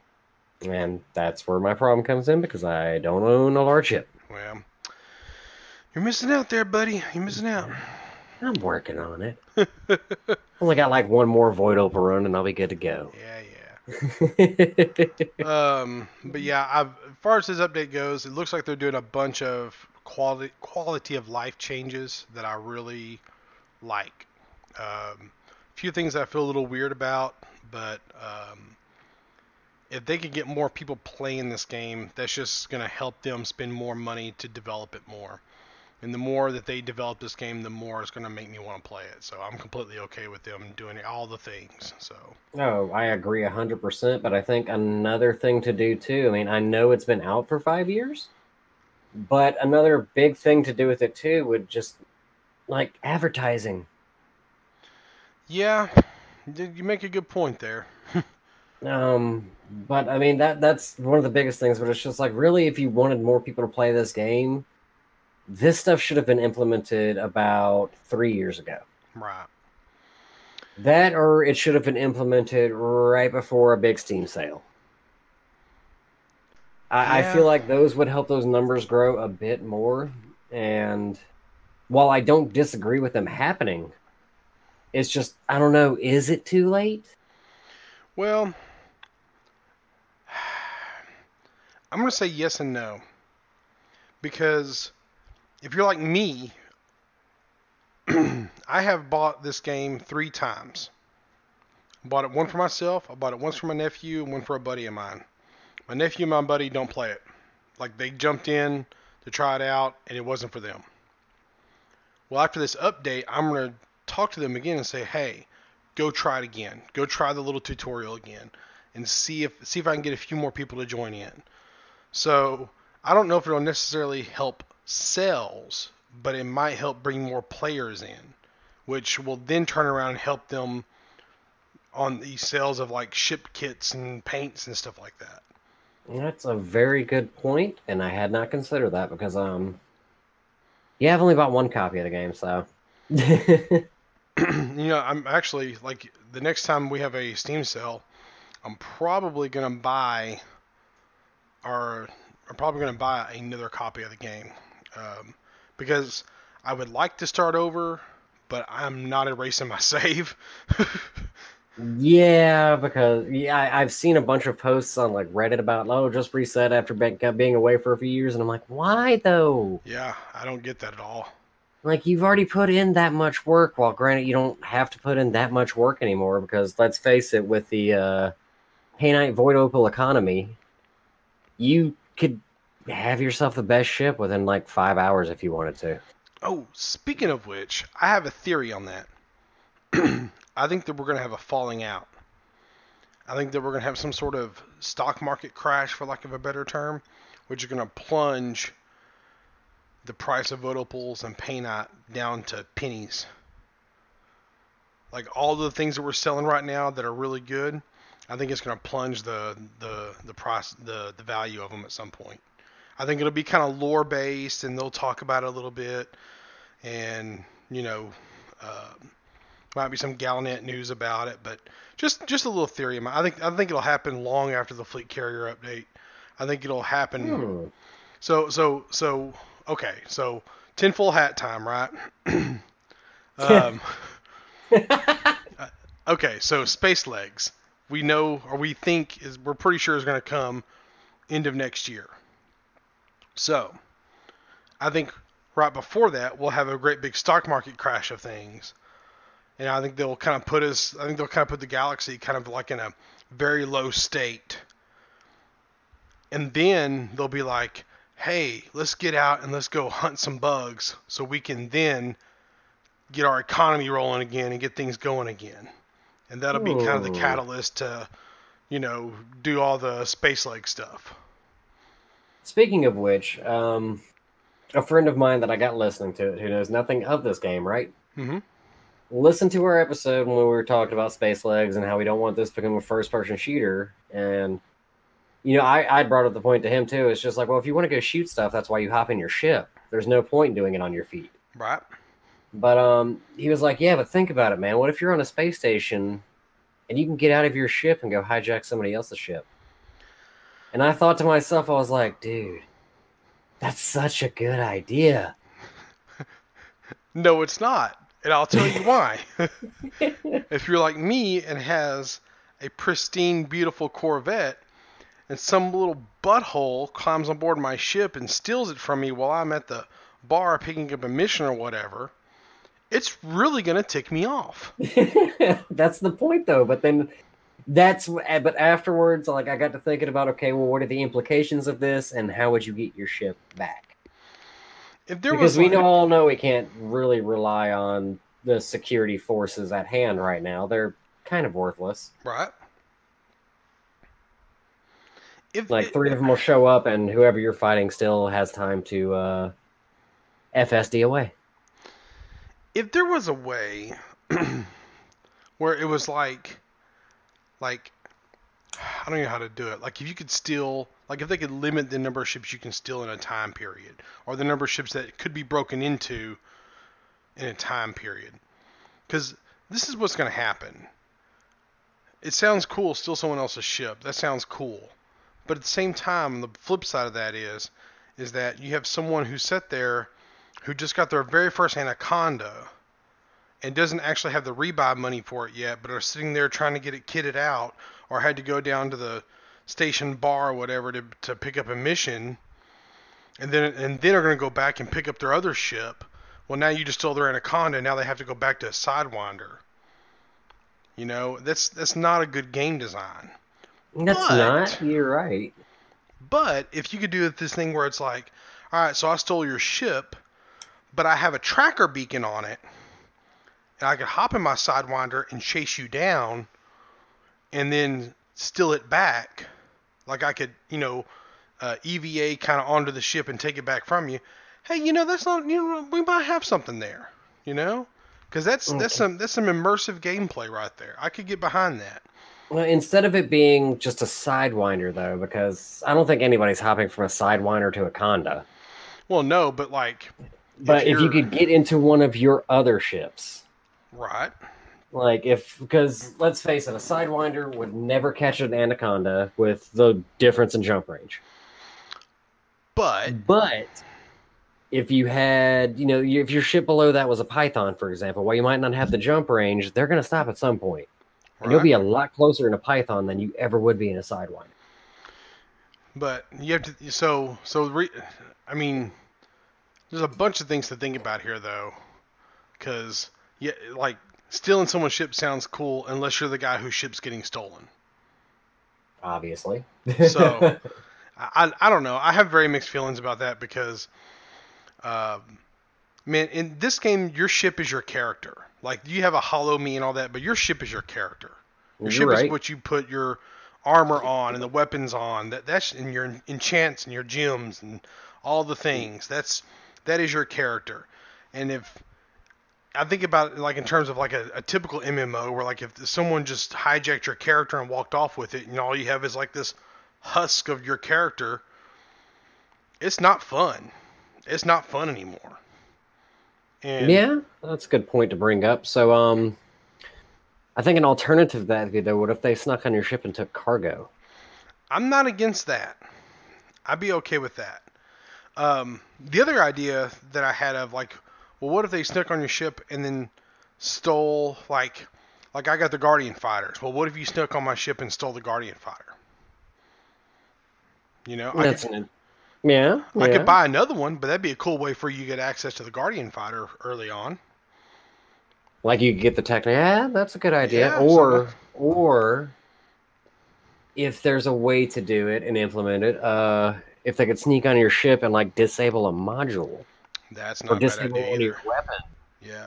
And that's where my problem comes in because I don't own a large ship. Well, you're missing out there, buddy. You're missing out. I'm working on it. Only got like one more Void Opal run and I'll be good to go. Yeah, yeah. Um, but yeah, I've, as far as this update goes, it looks like they're doing a bunch of quality quality of life changes that I really like. Um, a few things I feel a little weird about, but um, if they could get more people playing this game, that's just going to help them spend more money to develop it more. And the more that they develop this game, the more it's going to make me want to play it. So I'm completely okay with them doing all the things. So oh, I agree 100%. But I think another thing to do too, I mean, I know it's been out for five years, but another big thing to do with it too would just like advertising. Yeah, you make a good point there. Um, but I mean that that's one of the biggest things. But it's just like really, if you wanted more people to play this game, this stuff should have been implemented about three years ago. Right. That or it should have been implemented right before a big Steam sale. I, I feel like those would help those numbers grow a bit more. And while I don't disagree with them happening, it's just I don't know. Is it too late? Well, I'm going to say yes and no. Because if you're like me, I have bought this game three times. Bought it one for myself, I bought it once for my nephew, and one for a buddy of mine. My nephew and my buddy don't play it. Like they jumped in to try it out, and it wasn't for them. Well, after this update, I'm to talk to them again and say, hey, go try it again. Go try the little tutorial again and see if see if I can get a few more people to join in. So I don't know if it'll necessarily help sales, but it might help bring more players in, which will then turn around and help them on the sales of like ship kits and paints and stuff like that. That's a very good point, and I had not considered that because um, yeah, I've only bought one copy of the game, so you know, I'm actually like the next time we have a Steam sale, I'm probably gonna buy, or I'm probably gonna buy another copy of the game, um, because I would like to start over, but I'm not erasing my save. yeah, because yeah, I, I've seen a bunch of posts on like Reddit about oh, just reset after be- being away for a few years, and I'm like, why though? yeah, I don't get that at all. Like you've already put in that much work. While granted, you don't have to put in that much work anymore because let's face it, with the uh, Painite Void Opal economy, you could have yourself the best ship within like five hours if you wanted to. Oh, speaking of which, I have a theory on that. I think that we're going to have a falling out. I think that we're going to have some sort of stock market crash, for lack of a better term, which is going to plunge the price of vote and painite down to pennies. Like all the things that we're selling right now that are really good, I think it's going to plunge the the the price the the value of them at some point. I think it'll be kind of lore based, and they'll talk about it a little bit, and you know, uh, might be some Galnet news about it, but just just a little theory. I think I think it'll happen long after the fleet carrier update. I think it'll happen Hmm. So so so okay. So tinfoil hat time, right? um, okay. So space legs. We know or we think is we're pretty sure is going to come end of next year. So I think right before that we'll have a great big stock market crash of things. And I think they'll kind of put us I think they'll kind of put the galaxy kind of like in a very low state. And then they'll be like, "Hey, let's get out and let's go hunt some bugs so we can then get our economy rolling again and get things going again." And that'll be kind of the catalyst to, you know, do all the space leg stuff. Speaking of which, um, a friend of mine that I got listening to it, who knows nothing of this game, right? Mhm. Listen to our episode when we were talking about space legs and how we don't want this to become a first-person shooter. And you know, I I brought up the point to him too. It's just like, well, if you want to go shoot stuff, that's why you hop in your ship. There's no point in doing it on your feet. Right? But um, he was like, yeah, but think about it, man. What if you're on a space station and you can get out of your ship and go hijack somebody else's ship? And I thought to myself, I was like, dude, that's such a good idea. No, it's not. And I'll tell you why. if you're like me and has a pristine, beautiful Corvette, and some little butthole climbs on board my ship and steals it from me while I'm at the bar picking up a mission or whatever, it's really gonna tick me off. that's the point, though. But then that's but afterwards, like I got to thinking about, okay, well, what are the implications of this, and how would you get your ship back? If there because was we like- all know we can't really rely on the security forces at hand right now. They're kind of worthless. right. If Like it- three of them will show up, and whoever you're fighting still has time to uh, FSD away. if there was a way where it was like like I don't know how to do it. Like if you could steal like if they could limit the number of ships you can steal in a time period or the number of ships that could be broken into in a time period. Cuz this is what's going to happen. It sounds cool steal someone else's ship. That sounds cool. But at the same time, the flip side of that is is that you have someone who sat there who just got their very first anaconda and doesn't actually have the rebuy money for it yet, but are sitting there trying to get it kitted out, or had to go down to the station bar or whatever to to pick up a mission, and then and then are going to go back and pick up their other ship. Well, now you just stole their anaconda, now they have to go back to a sidewinder. You know, that's that's not a good game design. That's But- not. You're right. But if you could do this thing where it's like, all right, so I stole your ship, but I have a tracker beacon on it, and I could hop in my sidewinder and chase you down, and then steal it back, like I could, you know, uh, EVA kind of onto the ship and take it back from you. Hey, you know that's not, you know, we might have something there, you know, because that's that's some that's some immersive gameplay right there. I could get behind that. Well, instead of it being just a sidewinder, though, because I don't think anybody's hopping from a sidewinder to a conda. Well, no, but like, But if, you you're- could get into one of your other ships, right. like if because let's face it, a sidewinder would never catch an anaconda with the difference in jump range. But But if you had, you know, if your ship below that was a Python, for example, while you might not have the jump range, they're going to stop at some point, and you'll be a lot closer in a Python than you ever would be in a sidewinder. But you have to. So so. Re, I mean, there's a bunch of things to think about here, though, because yeah, like stealing someone's ship sounds cool unless you're the guy whose ship's getting stolen. Obviously. So- I, I don't know. I have very mixed feelings about that because, um, man, in this game, your ship is your character. Like you have a Holo-Me and all that, but your ship is your character. Your You're ship right. is what you put your armor on and the weapons on. That that's and your enchants and your gems and all the things. That's that is your character. And if I think about it like in terms of like a, a typical MMO where like if someone just hijacked your character and walked off with it and all you have is like this husk of your character, it's not fun. It's not fun anymore. And yeah, that's a good point to bring up. So, um, I think an alternative to that, though, what if they snuck on your ship and took cargo? I'm not against that. I'd be okay with that. Um, the other idea that I had of like, well, what if they snuck on your ship and then stole like, like I got the Guardian fighters. Well, what if you snuck on my ship and stole the Guardian fighter? You know, I could, an, yeah. I yeah. could buy another one, but that'd be a cool way for you to get access to the Guardian fighter early on. Like you get the tech. Yeah, that's a good idea. Yeah, or or if there's a way to do it and implement it, uh, if they could sneak on your ship and like disable a module That's or not a bad disable your weapon. Yeah.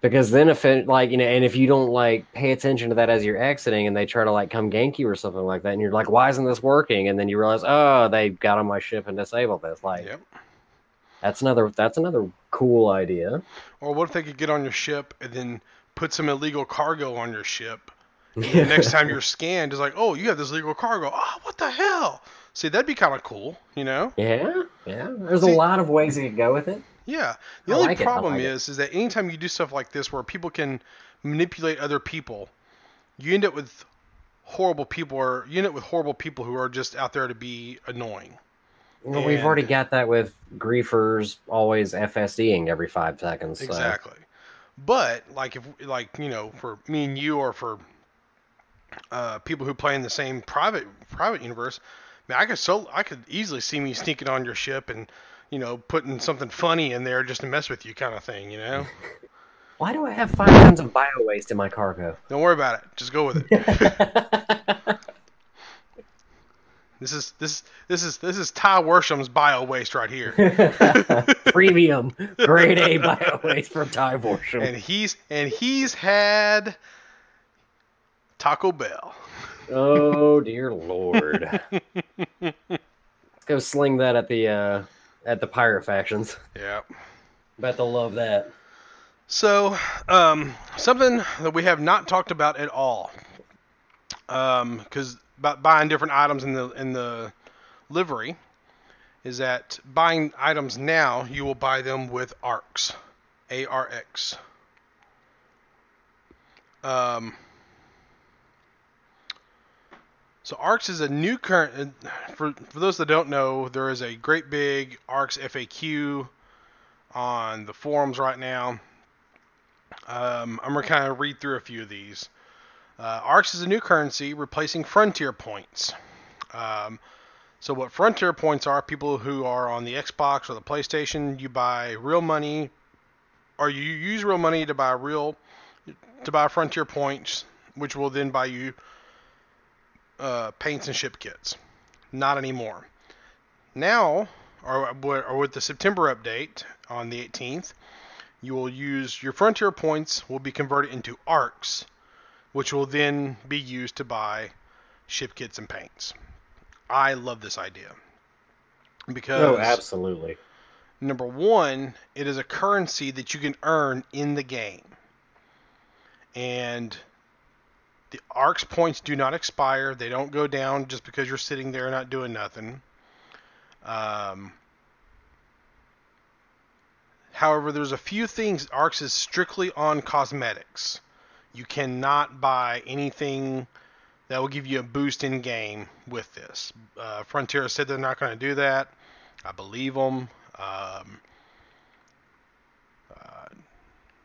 Because then if it like you know, and if you don't like pay attention to that as you're exiting, and they try to like come gank you or something like that, and you're like, why isn't this working? And then you realize, oh, they got on my ship and disabled this. Like Yep. that's another that's another cool idea. Or what if they could get on your ship and then put some illegal cargo on your ship? And the next time you're scanned, it's like, oh, you have this illegal cargo. Oh, what the hell? See, that'd be kind of cool, you know? Yeah, yeah. There's See- a lot of ways you could go with it. Yeah. The I only like problem like it. is, is that anytime you do stuff like this where people can manipulate other people, you end up with horrible people, or you end up with horrible people who are just out there to be annoying. Well, we've already got that with griefers always FSDing every five seconds. So. Exactly. But like if like you know for me and you or for uh, people who play in the same private private universe, man, I could so I could easily see me sneaking on your ship and you know putting something funny in there just to mess with you, kind of thing. You know, Why do I have five tons of bio waste in my cargo? don't worry about it. Just go with it. This is this this is this is Ty Worsham's bio waste right here, Premium grade A bio waste from Ty Worsham. and he's and he's had Taco Bell. Oh dear lord. Let's go sling that at the uh at the pirate factions. Yeah. Bet they'll love that. So, um, something that we have not talked about at all, because about buying different items in the in the livery, is that buying items now you will buy them with ARX, A R X. Um, so ARX is a new current. For for those that don't know, there is a great big ARX FAQ on the forums right now. Um, I'm gonna kind of read through a few of these. Uh, ARX is a new currency replacing Frontier points. Um, so what Frontier points are, people who are on the Xbox or the PlayStation, you buy real money, or you use real money to buy real, to buy Frontier points, which will then buy you uh, paints and ship kits. Not anymore. Now, or, or with the September update on the 18th, you will use your Frontier points will be converted into ARX, which will then be used to buy ship kits and paints. I love this idea because Oh, absolutely. number one, it is a currency that you can earn in the game, and the ARX points do not expire. They don't go down just because you're sitting there not doing nothing. Um, However, there's a few things. ARX is strictly on cosmetics. You cannot buy anything that will give you a boost in game with this. Uh, Frontier said they're not going to do that. I believe them. Um, uh,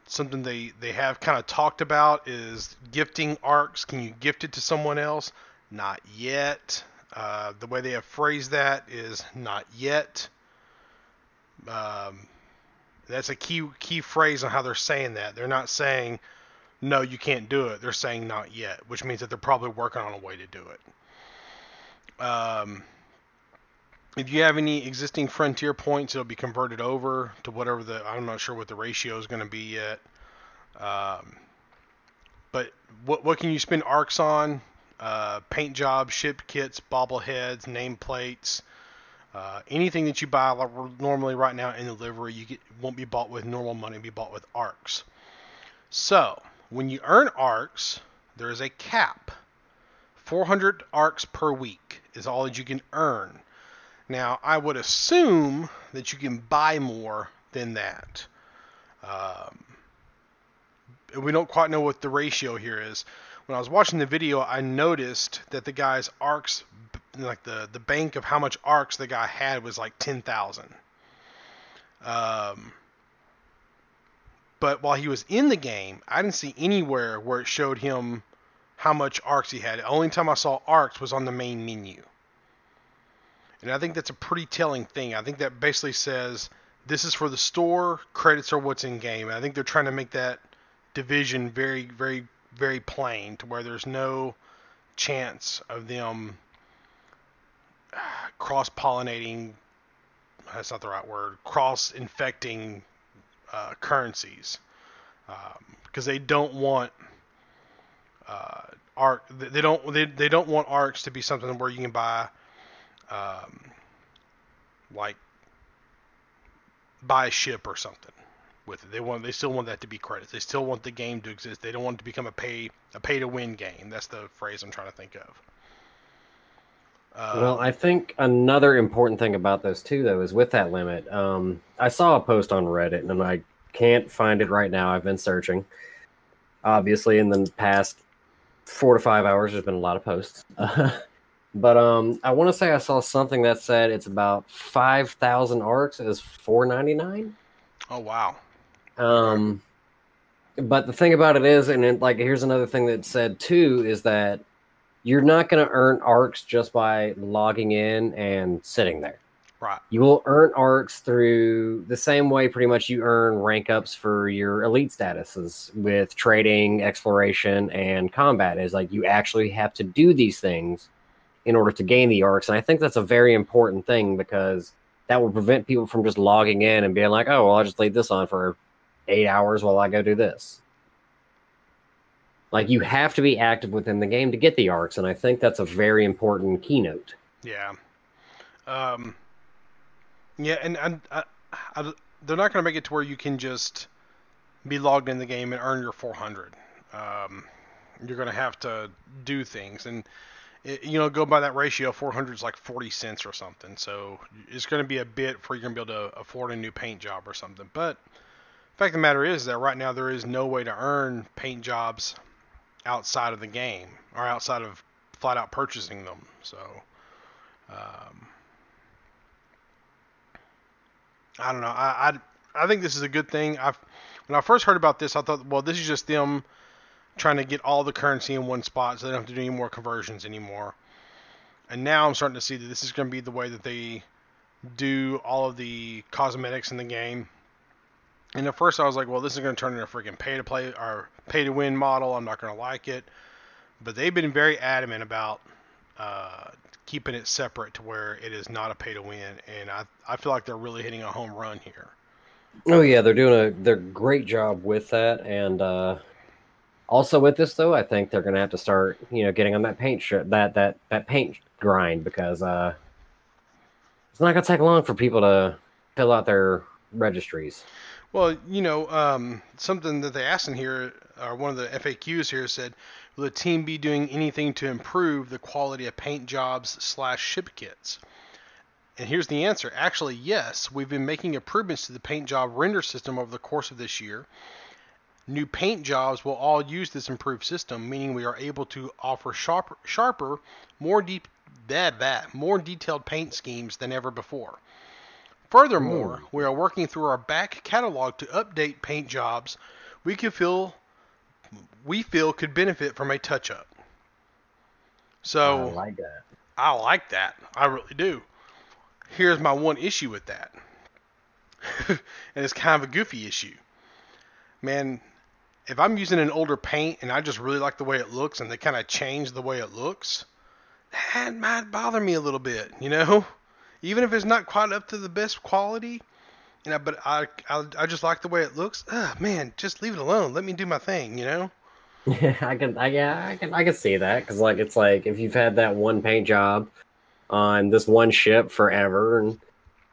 something they, they have kind of talked about is gifting ARX. Can you gift it to someone else? Not yet. Uh, the way they have phrased that is not yet. Um, that's a key key phrase on how they're saying that. They're not saying no, you can't do it. They're saying not yet, which means that they're probably working on a way to do it. Um, if you have any existing frontier points, it'll be converted over to whatever the I'm not sure what the ratio is going to be yet. Um, but what what can you spend ARX on? Uh, paint jobs, ship kits, bobbleheads, nameplates. Uh, anything that you buy like normally right now in the livery, you get, won't be bought with normal money, be bought with ARX. So when you earn ARX, there is a cap. 400 ARX per week is all that you can earn. Now, I would assume that you can buy more than that. Um, we don't quite know what the ratio here is. When I was watching the video, I noticed that the guy's ARX like the the bank of how much ARX the guy had was like ten thousand. Um, but while he was in the game, I didn't see anywhere where it showed him how much ARX he had. The only time I saw ARX was on the main menu. And I think that's a pretty telling thing. I think that basically says this is for the store, credits are what's in game. And I think they're trying to make that division very, very, very plain to where there's no chance of them cross pollinating that's not the right word cross infecting uh, currencies because um, they don't want uh, arc they don't they, they don't want ARX to be something where you can buy um, like buy a ship or something with it. They want they still want that to be credits. They still want the game to exist. They don't want it to become a pay a pay to win game. That's the phrase I'm trying to think of. Uh, well, I think another important thing about those too, though, is with that limit. Um, I saw a post on Reddit, and I can't find it right now. I've been searching. Obviously, in the past four to five hours, there's been a lot of posts. but um, I want to say I saw something that said it's about five thousand ARX is four ninety nine. Oh wow! Um, but the thing about it is, and it, like here's another thing that said too is that you're not going to earn ARX just by logging in and sitting there. Right. You will earn ARX through the same way pretty much you earn rank ups for your elite statuses with trading, exploration, and combat. Is like you actually have to do these things in order to gain the ARX. And I think that's a very important thing because that will prevent people from just logging in and being like, oh, well, I'll just leave this on for eight hours while I go do this. Like you have to be active within the game to get the ARX, and I think that's a very important keynote. Yeah. Um. Yeah, and and I, I, they're not going to make it to where you can just be logged in the game and earn your 400. Um, you're going to have to do things, and it, you know, go by that ratio. 400 is like 40 cents or something. So it's going to be a bit for going to be able to afford a new paint job or something. But the fact of the matter is that right now there is no way to earn paint jobs outside of the game or outside of flat out purchasing them. So, um, I don't know. I, I I think this is a good thing. I when I first heard about this, I thought, well, this is just them trying to get all the currency in one spot, so they don't have to do any more conversions anymore. And now I'm starting to see that this is going to be the way that they do all of the cosmetics in the game. And at first I was like, well, this is going to turn into a freaking pay to play or pay to win model. I'm not going to like it. But they've been very adamant about uh, keeping it separate to where it is not a pay to win. And I, I feel like they're really hitting a home run here. Oh yeah, they're doing a they're great job with that, and uh, also with this though, I think they're gonna have to start you know getting on that paint sh- that that that paint grind because uh, it's not gonna take long for people to fill out their registries. Well, you know, um, something that they asked in here, or one of the FAQs here said, will the team be doing anything to improve the quality of paint jobs slash ship kits? And here's the answer. Actually, yes. We've been making improvements to the paint job render system over the course of this year. New paint jobs will all use this improved system, meaning we are able to offer sharper, sharper more deep, bad, bad, more detailed paint schemes than ever before. Furthermore, Ooh. we are working through our back catalog to update paint jobs we could feel we feel could benefit from a touch up. So I like that. I like that. I really do. Here's my one issue with that. and it's kind of a goofy issue. Man, if I'm using an older paint and I just really like the way it looks and they kind of change the way it looks, that might bother me a little bit, you know? even if it's not quite up to the best quality. You know, but I, I, I just like the way it looks. Ugh, man, just leave it alone. Let me do my thing. You know. Yeah, I can. I, yeah, I can. I can see that because like it's like if you've had that one paint job on this one ship forever and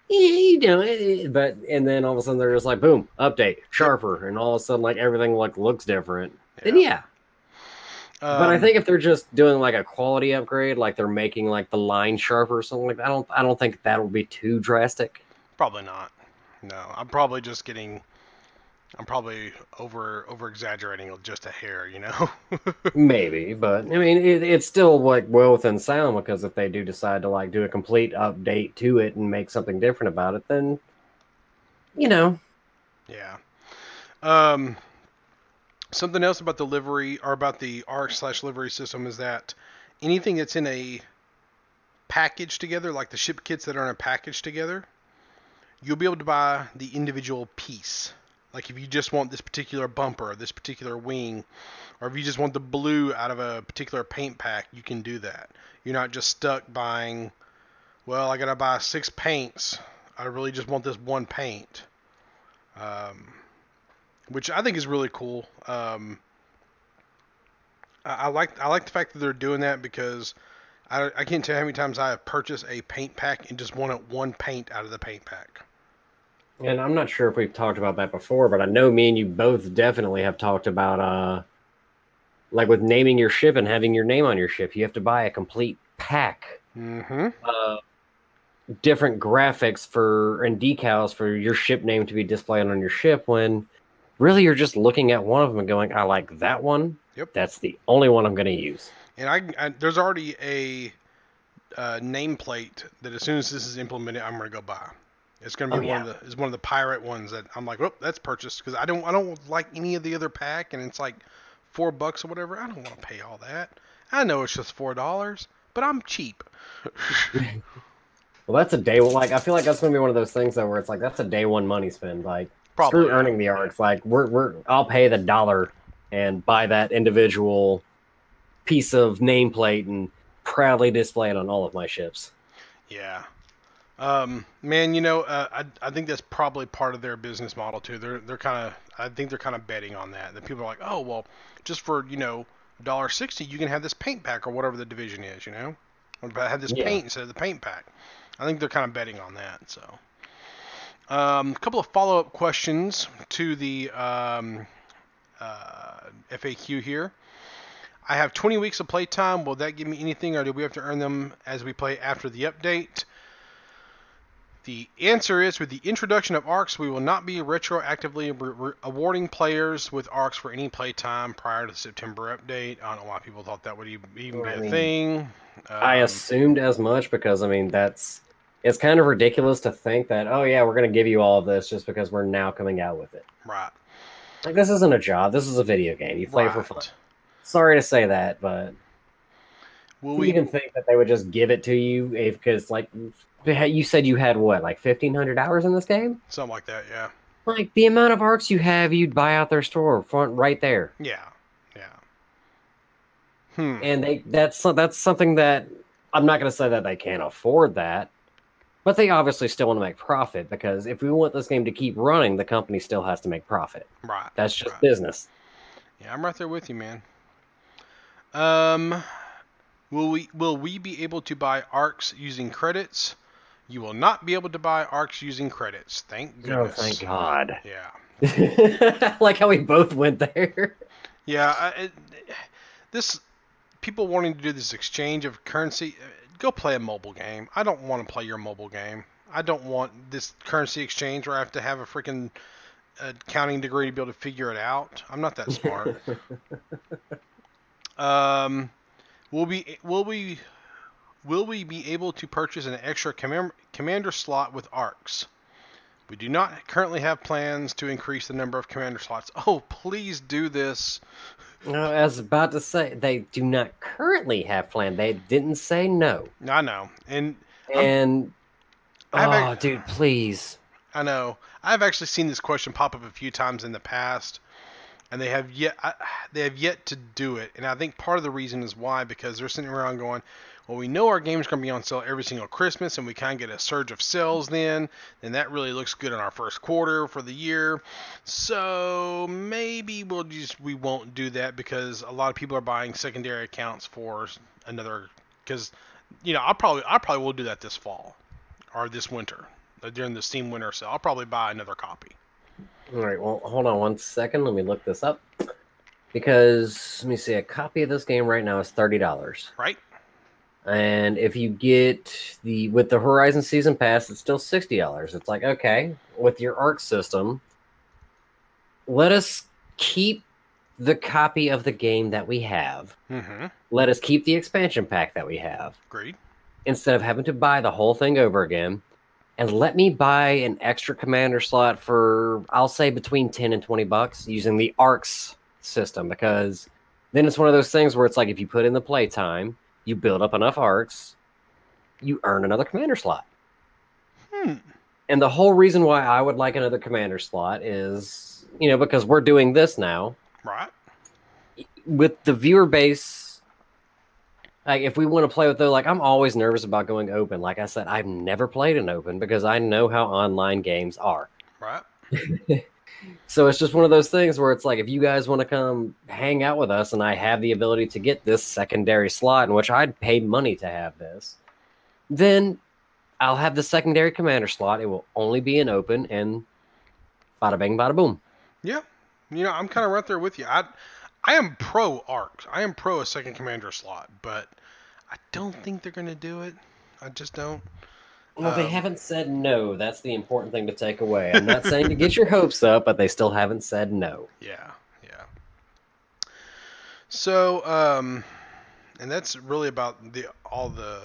you know, but and then all of a sudden they're just like boom, update, sharper, and all of a sudden like everything like looks different. Yeah. Then yeah, um, but I um, think if they're just doing like a quality upgrade, like they're making like the line sharper or something like that, I don't I don't think that'll be too drastic. Probably not. No, I'm probably just getting I'm probably over over exaggerating just a hair, you know. Maybe, but I mean, it, it's still like well within sound because if they do decide to like do a complete update to it and make something different about it, then you know, yeah. Um, something else about the livery or about the ARC slash livery system is that anything that's in a package together, like the ship kits that are in a package together, you'll be able to buy the individual piece. Like if you just want this particular bumper, this particular wing, or if you just want the blue out of a particular paint pack, you can do that. You're not just stuck buying, well, I gotta buy six paints. I really just want this one paint. Um, which I think is really cool. Um, I, I like I like the fact that they're doing that because I, I can't tell you how many times I have purchased a paint pack and just wanted one paint out of the paint pack. And I'm not sure if we've talked about that before, but I know me and you both definitely have talked about uh like with naming your ship and having your name on your ship, you have to buy a complete pack Mm-hmm. of different graphics for and decals for your ship name to be displayed on your ship when really you're just looking at one of them and going, I like that one. Yep. That's the only one I'm going to use. And I, I there's already a uh, nameplate that as soon as this is implemented, I'm gonna go buy. It's gonna be Oh, one of the it's one of the pirate ones that I'm like, oh, that's purchased because I don't I don't like any of the other pack, and it's like four bucks or whatever. I don't want to pay all that. I know it's just four dollars, but I'm cheap. Well, that's a day one. Like, I feel like that's going to be one of those things though, where it's like that's a day one money spend. Like, Probably screw earning the ARX. Like, we're we're I'll pay the dollar and buy that individual piece of nameplate and proudly display it on all of my ships. Yeah. Um, man, you know, uh, I, I think that's probably part of their business model too. They're they're kind of I think they're kind of betting on that. That people are like, oh well, just for you know dollar sixty, you can have this paint pack or whatever the division is, you know, or have this Yeah. paint instead of the paint pack. I think they're kind of betting on that. So, um, a couple of follow up questions to the um, uh, FAQ here. I have 20 weeks of playtime. Will that give me anything, or do we have to earn them as we play after the update? The answer is with the introduction of ARX, we will not be retroactively re- awarding players with ARX for any playtime prior to the September update. I don't know why people thought that would even be I a mean, thing. I Um, assumed as much because I mean that's it's kind of ridiculous to think that oh yeah we're going to give you all of this just because we're now coming out with it. Right. Like this isn't a job. This is a video game. You play for fun. Sorry to say that, but Will you we? even think that they would just give it to you if because like you said you had what like 1500 hours in this game Something like that. Yeah. like the amount of ARX you have you'd buy out their store front right there Yeah. Yeah. Hmm. and they that's that's something that i'm not going to say that they can't afford that but they obviously still want to make profit because if we want this game to keep running the company still has to make profit Right. that's just right. business Yeah, I'm right there with you, man. Um, will we will we be able to buy ARX using credits? You will not be able to buy ARX using credits. Thank goodness. oh thank god Yeah. like how we both went there Yeah. I, it, this people wanting to do this exchange of currency. uh, Go play a mobile game. I don't want to play your mobile game. I don't want this currency exchange where I have to have a freaking accounting degree to be able to figure it out. I'm not that smart. Um, will we will we will we be able to purchase an extra command, commander slot with ARX? We do not currently have plans to increase the number of commander slots. Oh, please do this. No, I was about to say they do not currently have plan. They didn't say no. I know, and And I've oh, ac- dude, please. I know I've actually seen this question pop up a few times in the past, and they have yet I, they have yet to do it. And I think part of the reason is why because they're sitting around going, well, we know our game's going to be on sale every single Christmas, and we kind of get a surge of sales then. Then that really looks good in our first quarter for the year. So maybe we'll just we won't do that because a lot of people are buying secondary accounts for another. Because you know I probably I probably will do that this fall or this winter during the Steam Winter Sale. I'll probably buy another copy. All right, well, hold on one second. Let me look this up. Because let me see, a copy of this game right now is thirty dollars, Right? and if you get the with the Horizon Season Pass, it's still sixty dollars. It's like okay, with your Arc system, let us keep the copy of the game that we have. Mm-hmm. Let us keep the expansion pack that we have Agreed. instead of having to buy the whole thing over again. And let me buy an extra commander slot for, I'll say, between 10 and 20 bucks using the ARX system because then it's one of those things where it's like if you put in the playtime, you build up enough ARX, you earn another commander slot. Hmm. And the whole reason why I would like another commander slot is, you know, because we're doing this now Right. with the viewer base. Like, if we want to play with though like, I'm always nervous about going open. Like I said, I've never played an open because I know how online games are. Right. So it's just one of those things where it's like, if you guys want to come hang out with us and I have the ability to get this secondary slot in which I'd pay money to have this, then I'll have the secondary commander slot. It will only be an open and bada bing, bada boom. Yeah. You know, I'm kind of right there with you. I, I am pro arc. I am pro a second commander slot, but I don't think they're gonna do it. I just don't. Well, they Um, haven't said no. That's the important thing to take away. I'm not saying to get your hopes up, but they still haven't said no. Yeah, yeah. So, um, and that's really about the all the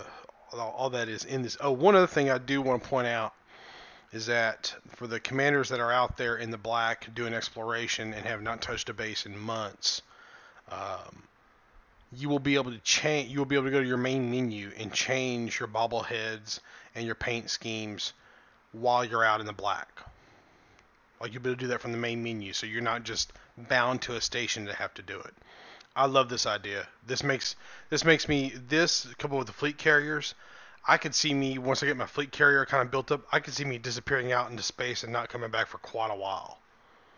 all, all that is in this. Oh, one other thing I do want to point out is that for the commanders that are out there in the black doing exploration and have not touched a base in months, um, you will be able to change. You will be able to go to your main menu and change your bobbleheads and your paint schemes while you're out in the black. Like you'll be able to do that from the main menu, so you're not just bound to a station to have to do it. I love this idea. This makes this makes me this coupled with the fleet carriers. I could see me once I get my fleet carrier kind of built up. I could see me disappearing out into space and not coming back for quite a while.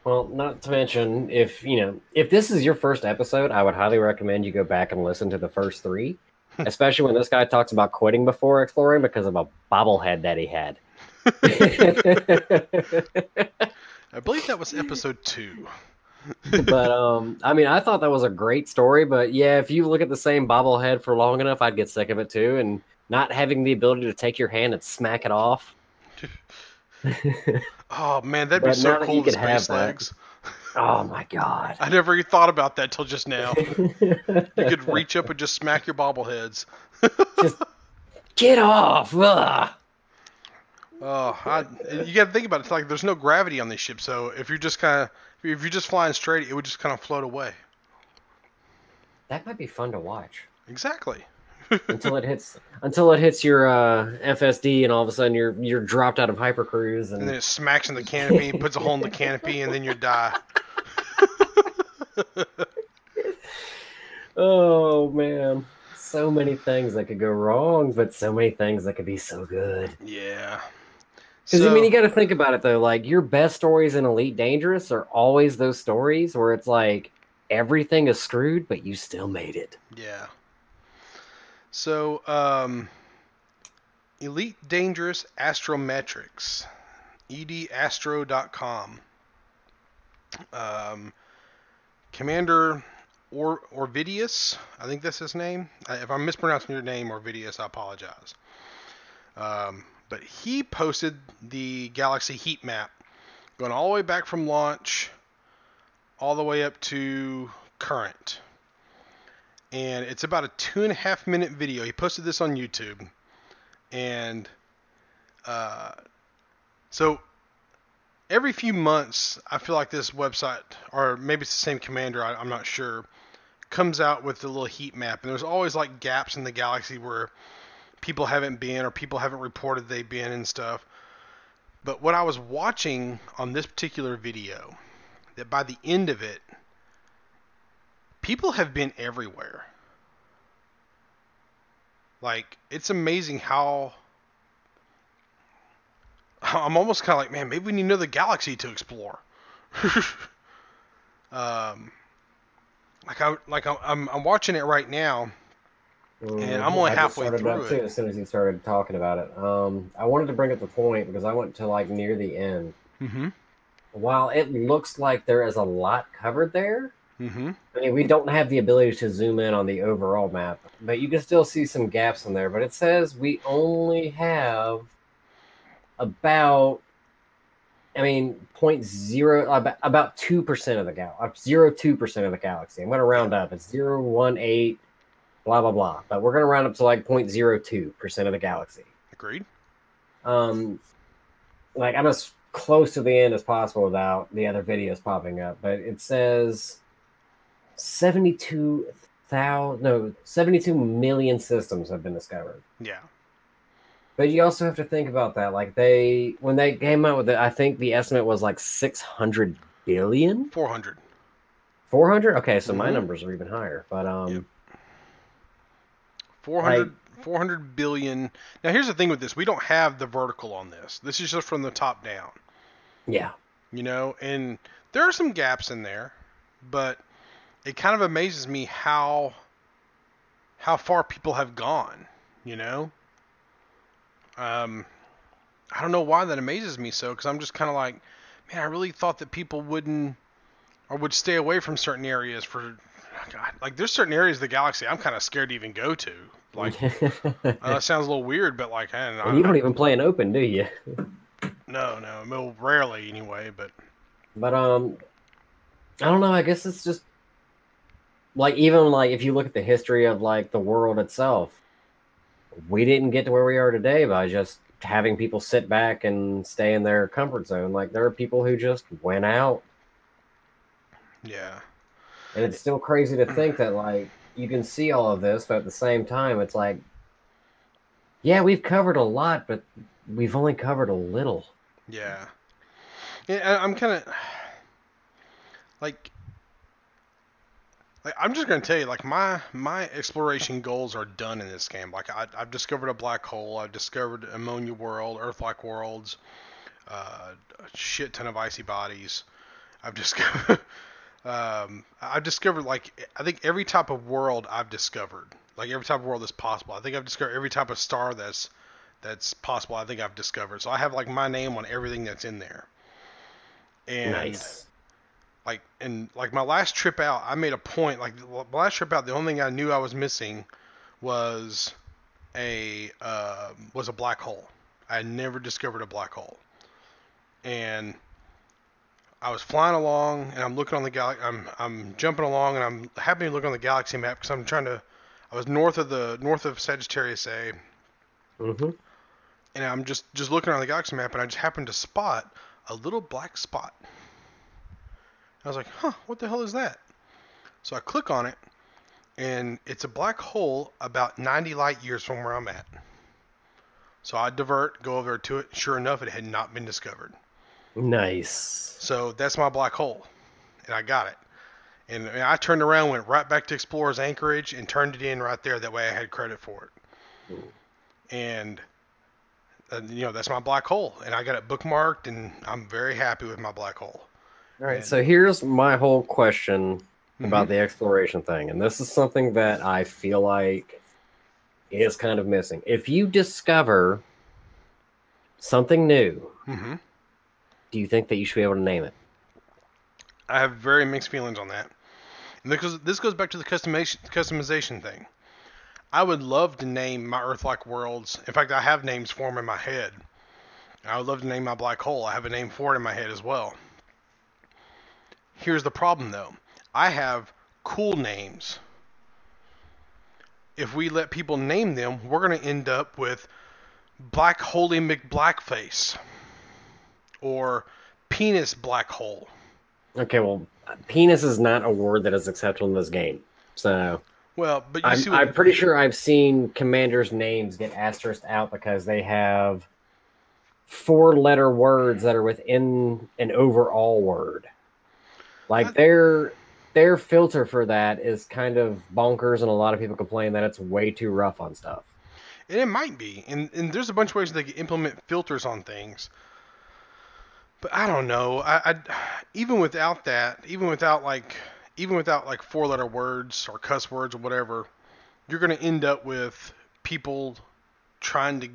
Well, not to mention, if you know, if this is your first episode, I would highly recommend you go back and listen to the first three, especially when this guy talks about quitting before exploring because of a bobblehead that he had. I believe that was episode two. but um, I mean, I thought that was a great story. But yeah, if you look at the same bobblehead for long enough, I'd get sick of it too. And not having the ability to take your hand and smack it off. Oh man, that'd be so that cool have space that. legs. Oh my god! I never even thought about that till just now. You could reach up and just smack your bobbleheads. Just get off! Ugh. Oh, I, you got to think about it. It's like there's no gravity on this ship, so if you're just kind of if you're just flying straight, it would just kind of float away. That might be fun to watch Exactly. Until it hits until it hits your uh, FSD, and all of a sudden you're you're dropped out of hypercruise, And and then it smacks in the canopy, puts a hole in the canopy, and then you die. oh man, so many things that could go wrong, but so many things that could be so good. Yeah. Because I mean, you got to think about it though. Like your best stories in Elite Dangerous are always those stories where it's like everything is screwed, but you still made it. Yeah. So, um, Elite Dangerous Astrometrics, edastro.com. Um, Commander or Orvidius, I think that's his name. If I'm mispronouncing your name, Orvidius, I apologize. Um, but he posted the Galaxy heat map, going all the way back from launch, all the way up to current and it's about a two and a half minute video. He posted this on YouTube, and uh, so every few months, I feel like this website, or maybe it's the same commander, I, I'm not sure, comes out with a little heat map, and there's always like gaps in the galaxy where people haven't been or people haven't reported they've been and stuff. But what I was watching on this particular video, that by the end of it, people have been everywhere. Like it's amazing how I'm almost kind of like, man, maybe we need another galaxy to explore. um, like I like I'm I'm, watching it right now. And I'm only I halfway started through it. as soon as he started talking about it. Um, I wanted to bring up the point because I went to like near the end. Mm-hmm. While it looks like there is a lot covered there, Mm-hmm. I mean, we don't have the ability to zoom in on the overall map, but you can still see some gaps in there. But it says we only have about I mean, point zero about two percent of the gal, uh, zero two percent of the galaxy. I'm going to round up. It's zero one eight, blah blah blah. But we're going to round up to like point zero two percent of the galaxy. Agreed. Um, like I'm as close to the end as possible without the other videos popping up. But it says seventy two thousand, no, seventy two million systems have been discovered. Yeah. But you also have to think about that. Like they, when they came out with it, I think the estimate was like six hundred billion. 400. Four hundred. Okay, so my Mhm. numbers are even higher. But um, Yep. 400, 400 billion. Now, here's the thing with this we don't have the vertical on this. This is just from the top down, yeah, you know, and there are some gaps in there, but it kind of amazes me how how far people have gone, you know? Um, I don't know why that amazes me so, because I'm just kind of like, man, I really thought that people wouldn't or would stay away from certain areas for. God, like there's certain areas of the galaxy I'm kind of scared to even go to. Like, uh, that sounds a little weird, but like, I, you don't even play an open, do you? no, no, well, rarely anyway. But But um, I don't know. I guess it's just like even like if you look at the history of like the world itself, we didn't get to where we are today by just having people sit back and stay in their comfort zone. Like there are people who just went out, yeah, and it's still crazy to think that like you can see all of this, but at the same time, it's like, yeah, we've covered a lot, but we've only covered a little. yeah, yeah. I'm kind of like, like I'm just gonna tell you, like my my exploration goals are done in this game. Like I, I've discovered a black hole. I've discovered ammonia world, Earth-like worlds, uh, a shit ton of icy bodies. I've discovered. um, I've discovered like I think every type of world I've discovered, like every type of world that's possible. I think I've discovered every type of star that's that's possible. I think I've discovered. So I have like my name on everything that's in there. And nice. Like and like my last trip out, I made a point. Like the last trip out, the only thing I knew I was missing was a uh, was a black hole. I had never discovered a black hole, and I was flying along and I'm looking on the gal. I'm I'm jumping along and I'm happening to look on the galaxy map because I'm trying to. I was north of the north of Sagittarius A, hmm and I'm just just looking on the galaxy map and I just happened to spot a little black spot. I was like, huh, what the hell is that? So I click on it, and it's a black hole about 90 light years from where I'm at. So I divert, go over to it. Sure enough, it had not been discovered. Nice. So that's my black hole, and I got it. And I turned around, went right back to Explorer's Anchorage, and turned it in right there. That way, I had credit for it. Ooh. And uh, you know, that's my black hole, and I got it bookmarked, and I'm very happy with my black hole. All right, And- so here's my whole question Mm-hmm. about the exploration thing, and this is something that I feel like is kind of missing. If you discover something new, hmm do you think that you should be able to name it? I have very mixed feelings on that. And because this goes back to the customization customization thing. I would love to name my Earth-like worlds. In fact, I have names for them in my head. I would love to name my black hole. I have a name for it in my head as well. Here's the problem, though. I have cool names. If we let people name them, we're going to end up with Black Holy McBlackface or Penis Black Hole. Okay, well, penis is not a word that is acceptable in this game. So Well, but you I'm, see what I'm pretty sure I've seen commanders' names get asterisked out because they have four letter words that are within an overall word. Like their their filter for that is kind of bonkers, and a lot of people complain that it's way too rough on stuff. And it might be, and and there's a bunch of ways they can implement filters on things. But I don't know. I, I even without that, even without like even without like four letter words or cuss words or whatever, you're gonna end up with people trying to.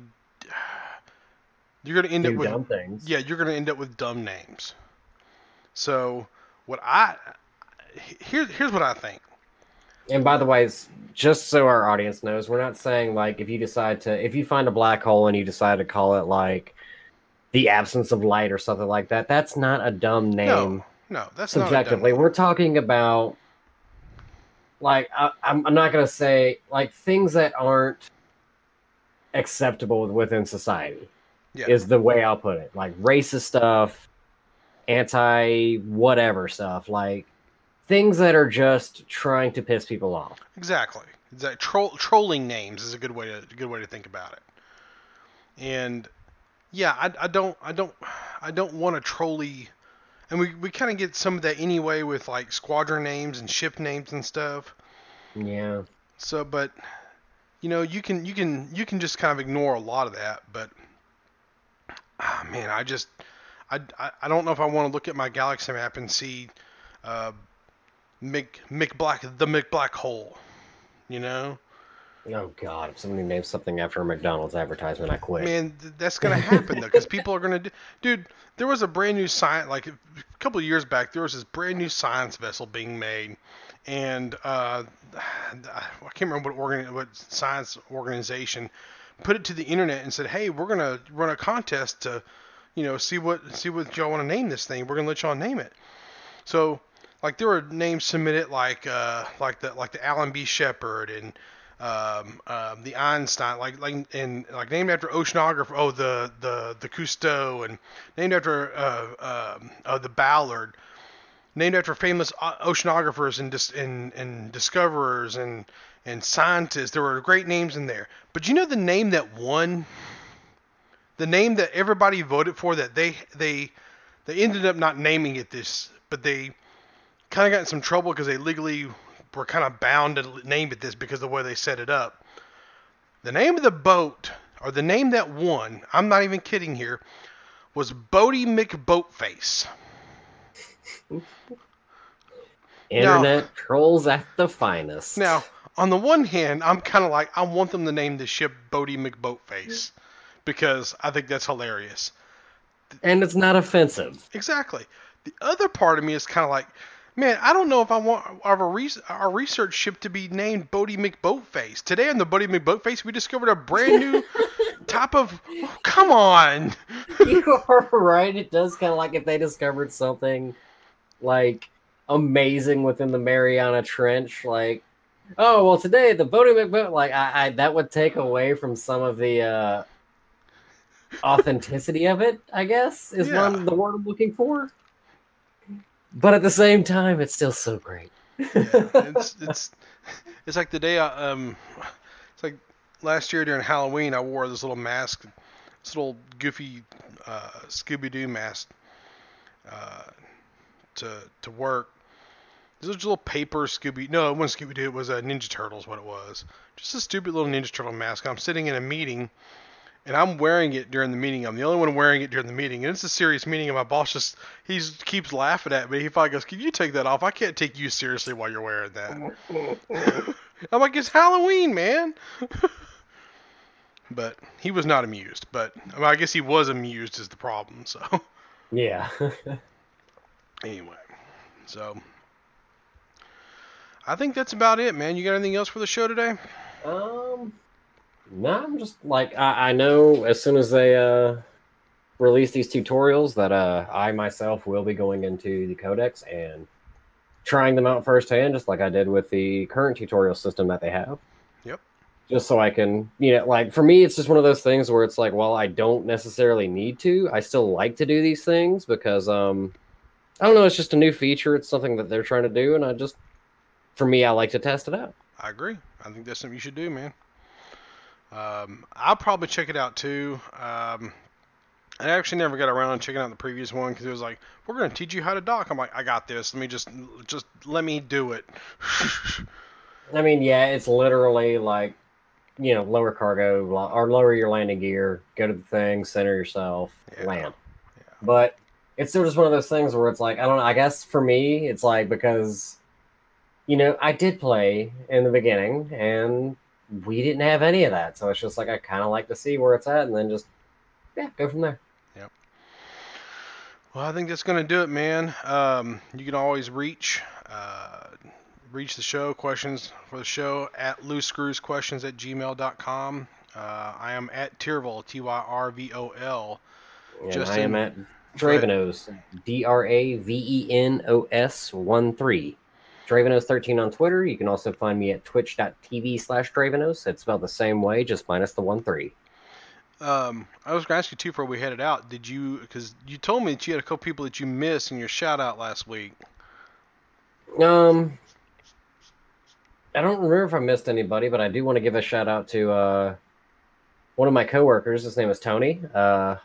You're gonna end Do up with dumb things. yeah, you're gonna end up with dumb names. So what I here here's what I think. And by the way, just so our audience knows, we're not saying like if you decide to if you find a black hole and you decide to call it like the absence of light or something like that. That's not a dumb name No, no, that's not a dumb subjectively. We're talking about like I, I'm, I'm not gonna say like things that aren't acceptable within society Yeah. is the way I'll put it. Like racist stuff, anti whatever stuff, like things that are just trying to piss people off. Exactly. Exactly. Troll, trolling names is a good way to a good way to think about it. And yeah, I, I don't I don't I don't want to trolly, and we we kind of get some of that anyway with like squadron names and ship names and stuff. Yeah. So, but you know, you can you can you can just kind of ignore a lot of that. But ah, man, I just I, I, I don't know if I want to look at my galaxy map and see uh, Mick Mick Black the Mick Black hole. You know, Oh God! If somebody names something after a McDonald's advertisement, I quit. man, that's gonna happen though, because people are gonna do. Dude, there was a brand new science like a couple of years back. There was this brand new science vessel being made, and uh, I can't remember what organ what science organization put it to the internet and said, "Hey, we're gonna run a contest to, you know, see what see what y'all want to name this thing. We're gonna let y'all name it." So, like, there were names submitted like uh, like the like the Alan B. Shepard and um, um, the Einstein, like like and like named after oceanographer. Oh, the the the Cousteau, and named after uh, um uh, the Ballard, named after famous oceanographers and dis- and and discoverers and and scientists. There were great names in there. But you know the name that won, the name that everybody voted for that they they they ended up not naming it this, but they kind of got in some trouble because they legally were kind of bound to name it this because of the way they set it up. The name of the boat, or the name that won, I'm not even kidding here, was Boaty McBoatface. Internet trolls at the finest. Now, on the one hand, I'm kind of like, I want them to name the ship Boaty McBoatface because I think that's hilarious. and it's not offensive. Exactly. The other part of me is kind of like, man, I don't know if I want our, our research ship to be named Boaty McBoatface. Today on the Boaty McBoatface, we discovered a brand new type of. oh, come on. you are right. It does kind of like if they discovered something like amazing within the Mariana Trench, like. Oh well, today the Boaty McBoat, like I, I, that would take away from some of the uh, authenticity of it. I guess is Yeah. one the word I'm looking for. But at the same time, it's still so great. it's it's it's like the day I um it's like last year during Halloween I wore this little mask, this little goofy uh, Scooby Doo mask uh, to to work. This was just a little paper Scooby. No, it wasn't Scooby Doo. It was a Ninja Turtles. What it was, just a stupid little Ninja Turtle mask. I'm sitting in a meeting. And I'm wearing it during the meeting. I'm the only one wearing it during the meeting, and it's a serious meeting. And my boss just he keeps laughing at me. He finally goes, "Can you take that off? I can't take you seriously while you're wearing that." I'm like, it's Halloween, man. but he was not amused. But I, mean, I guess he was amused is the problem. So yeah. anyway, so I think that's about it, man. You got anything else for the show today? Um, no, I'm just like I, I know as soon as they uh release these tutorials that uh I myself will be going into the codex and trying them out firsthand, just like I did with the current tutorial system that they have. Yep. Just so I can, you know, like for me, it's just one of those things where it's like, well, I don't necessarily need to. I still like to do these things because, um, I don't know, it's just a new feature. It's something that they're trying to do, and I just, for me, I like to test it out. I agree. I think that's something you should do, man. Um, I'll probably check it out too. Um, I actually never got around to checking out the previous one because it was like, we're going to teach you how to dock. I'm like, I got this. Let me just, just let me do it. I mean, yeah, it's literally like, you know, lower cargo or lower your landing gear, go to the thing, center yourself, Yeah. land. Yeah. But it's still just one of those things where it's like, I don't know, I guess for me, it's like because, you know, I did play in the beginning and we didn't have any of that. So it's just like I kind of like to see where it's at, and then just yeah, go from there. Yep. Well, I think that's gonna do it, man. Um, you can always reach. Uh, reach the show questions for the show at loose screws questions at gmail.com uh, i am at tyrvol t-y-r-v-o-l and i am at dravenos d-r-a-v-e-n-o-s 1-3 Dravenos13 on Twitter. You can also find me at twitch.tv slash Dravenos. It's spelled the same way, just minus the 1 3. Um, I was gonna ask you too before we headed out. Did you? Because you told me that you had a couple people that you missed in your shout out last week. Um, I don't remember if I missed anybody, but I do want to give a shout out to uh, one of my coworkers. His name is Tony. Uh,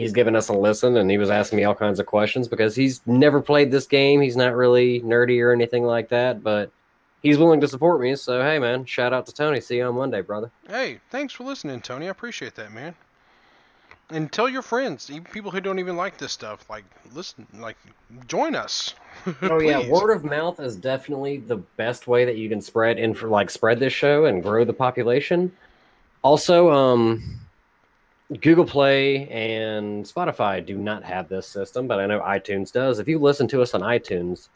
he's given us a listen, and he was asking me all kinds of questions because he's never played this game. He's not really nerdy or anything like that, but he's willing to support me. So hey, man, shout out to Tony. See you on Monday, brother. Hey, thanks for listening, Tony. I appreciate that, man. And tell your friends, even people who don't even like this stuff, like listen, like join us. Oh yeah, word of mouth is definitely the best way that you can spread and for like spread this show and grow the population. Also, um, Google Play and Spotify do not have this system, but I know iTunes does. If you listen to us on iTunes,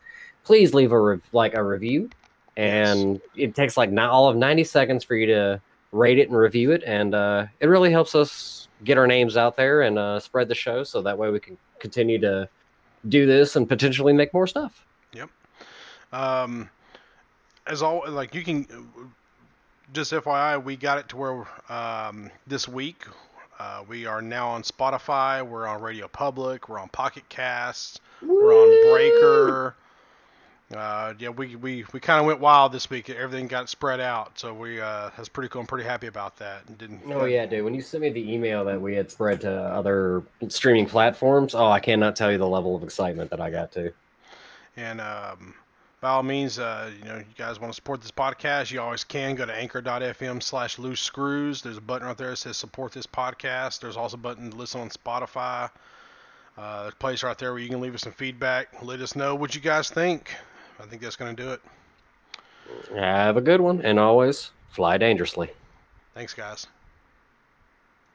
please leave a rev- like a review, and it takes like not all of ninety seconds for you to rate it and review it, and uh, it really helps us get our names out there and uh, spread the show, so that way we can continue to do this and potentially make more stuff. Yep. Um, as all like you can just FYI, we got it to where um, this week uh, we are now on Spotify. We're on Radio Public. We're on Pocket Casts. We're on Breaker. Uh, yeah, we, we, we kind of went wild this week. Everything got spread out, so we uh, that's pretty cool. I'm pretty happy about that. Didn't. Oh yeah, dude. When you sent me the email that we had spread to other streaming platforms, oh, I cannot tell you the level of excitement that I got to. And um, by all means, uh, you know, you guys want to support this podcast, you always can. Go to anchor.fm slash loose screws. There's a button right there that says support this podcast. There's also a button to listen on Spotify. Uh, place right there where you can leave us some feedback. Let us know what you guys think. I think that's going to do it. Have a good one, and always fly dangerously. Thanks, guys.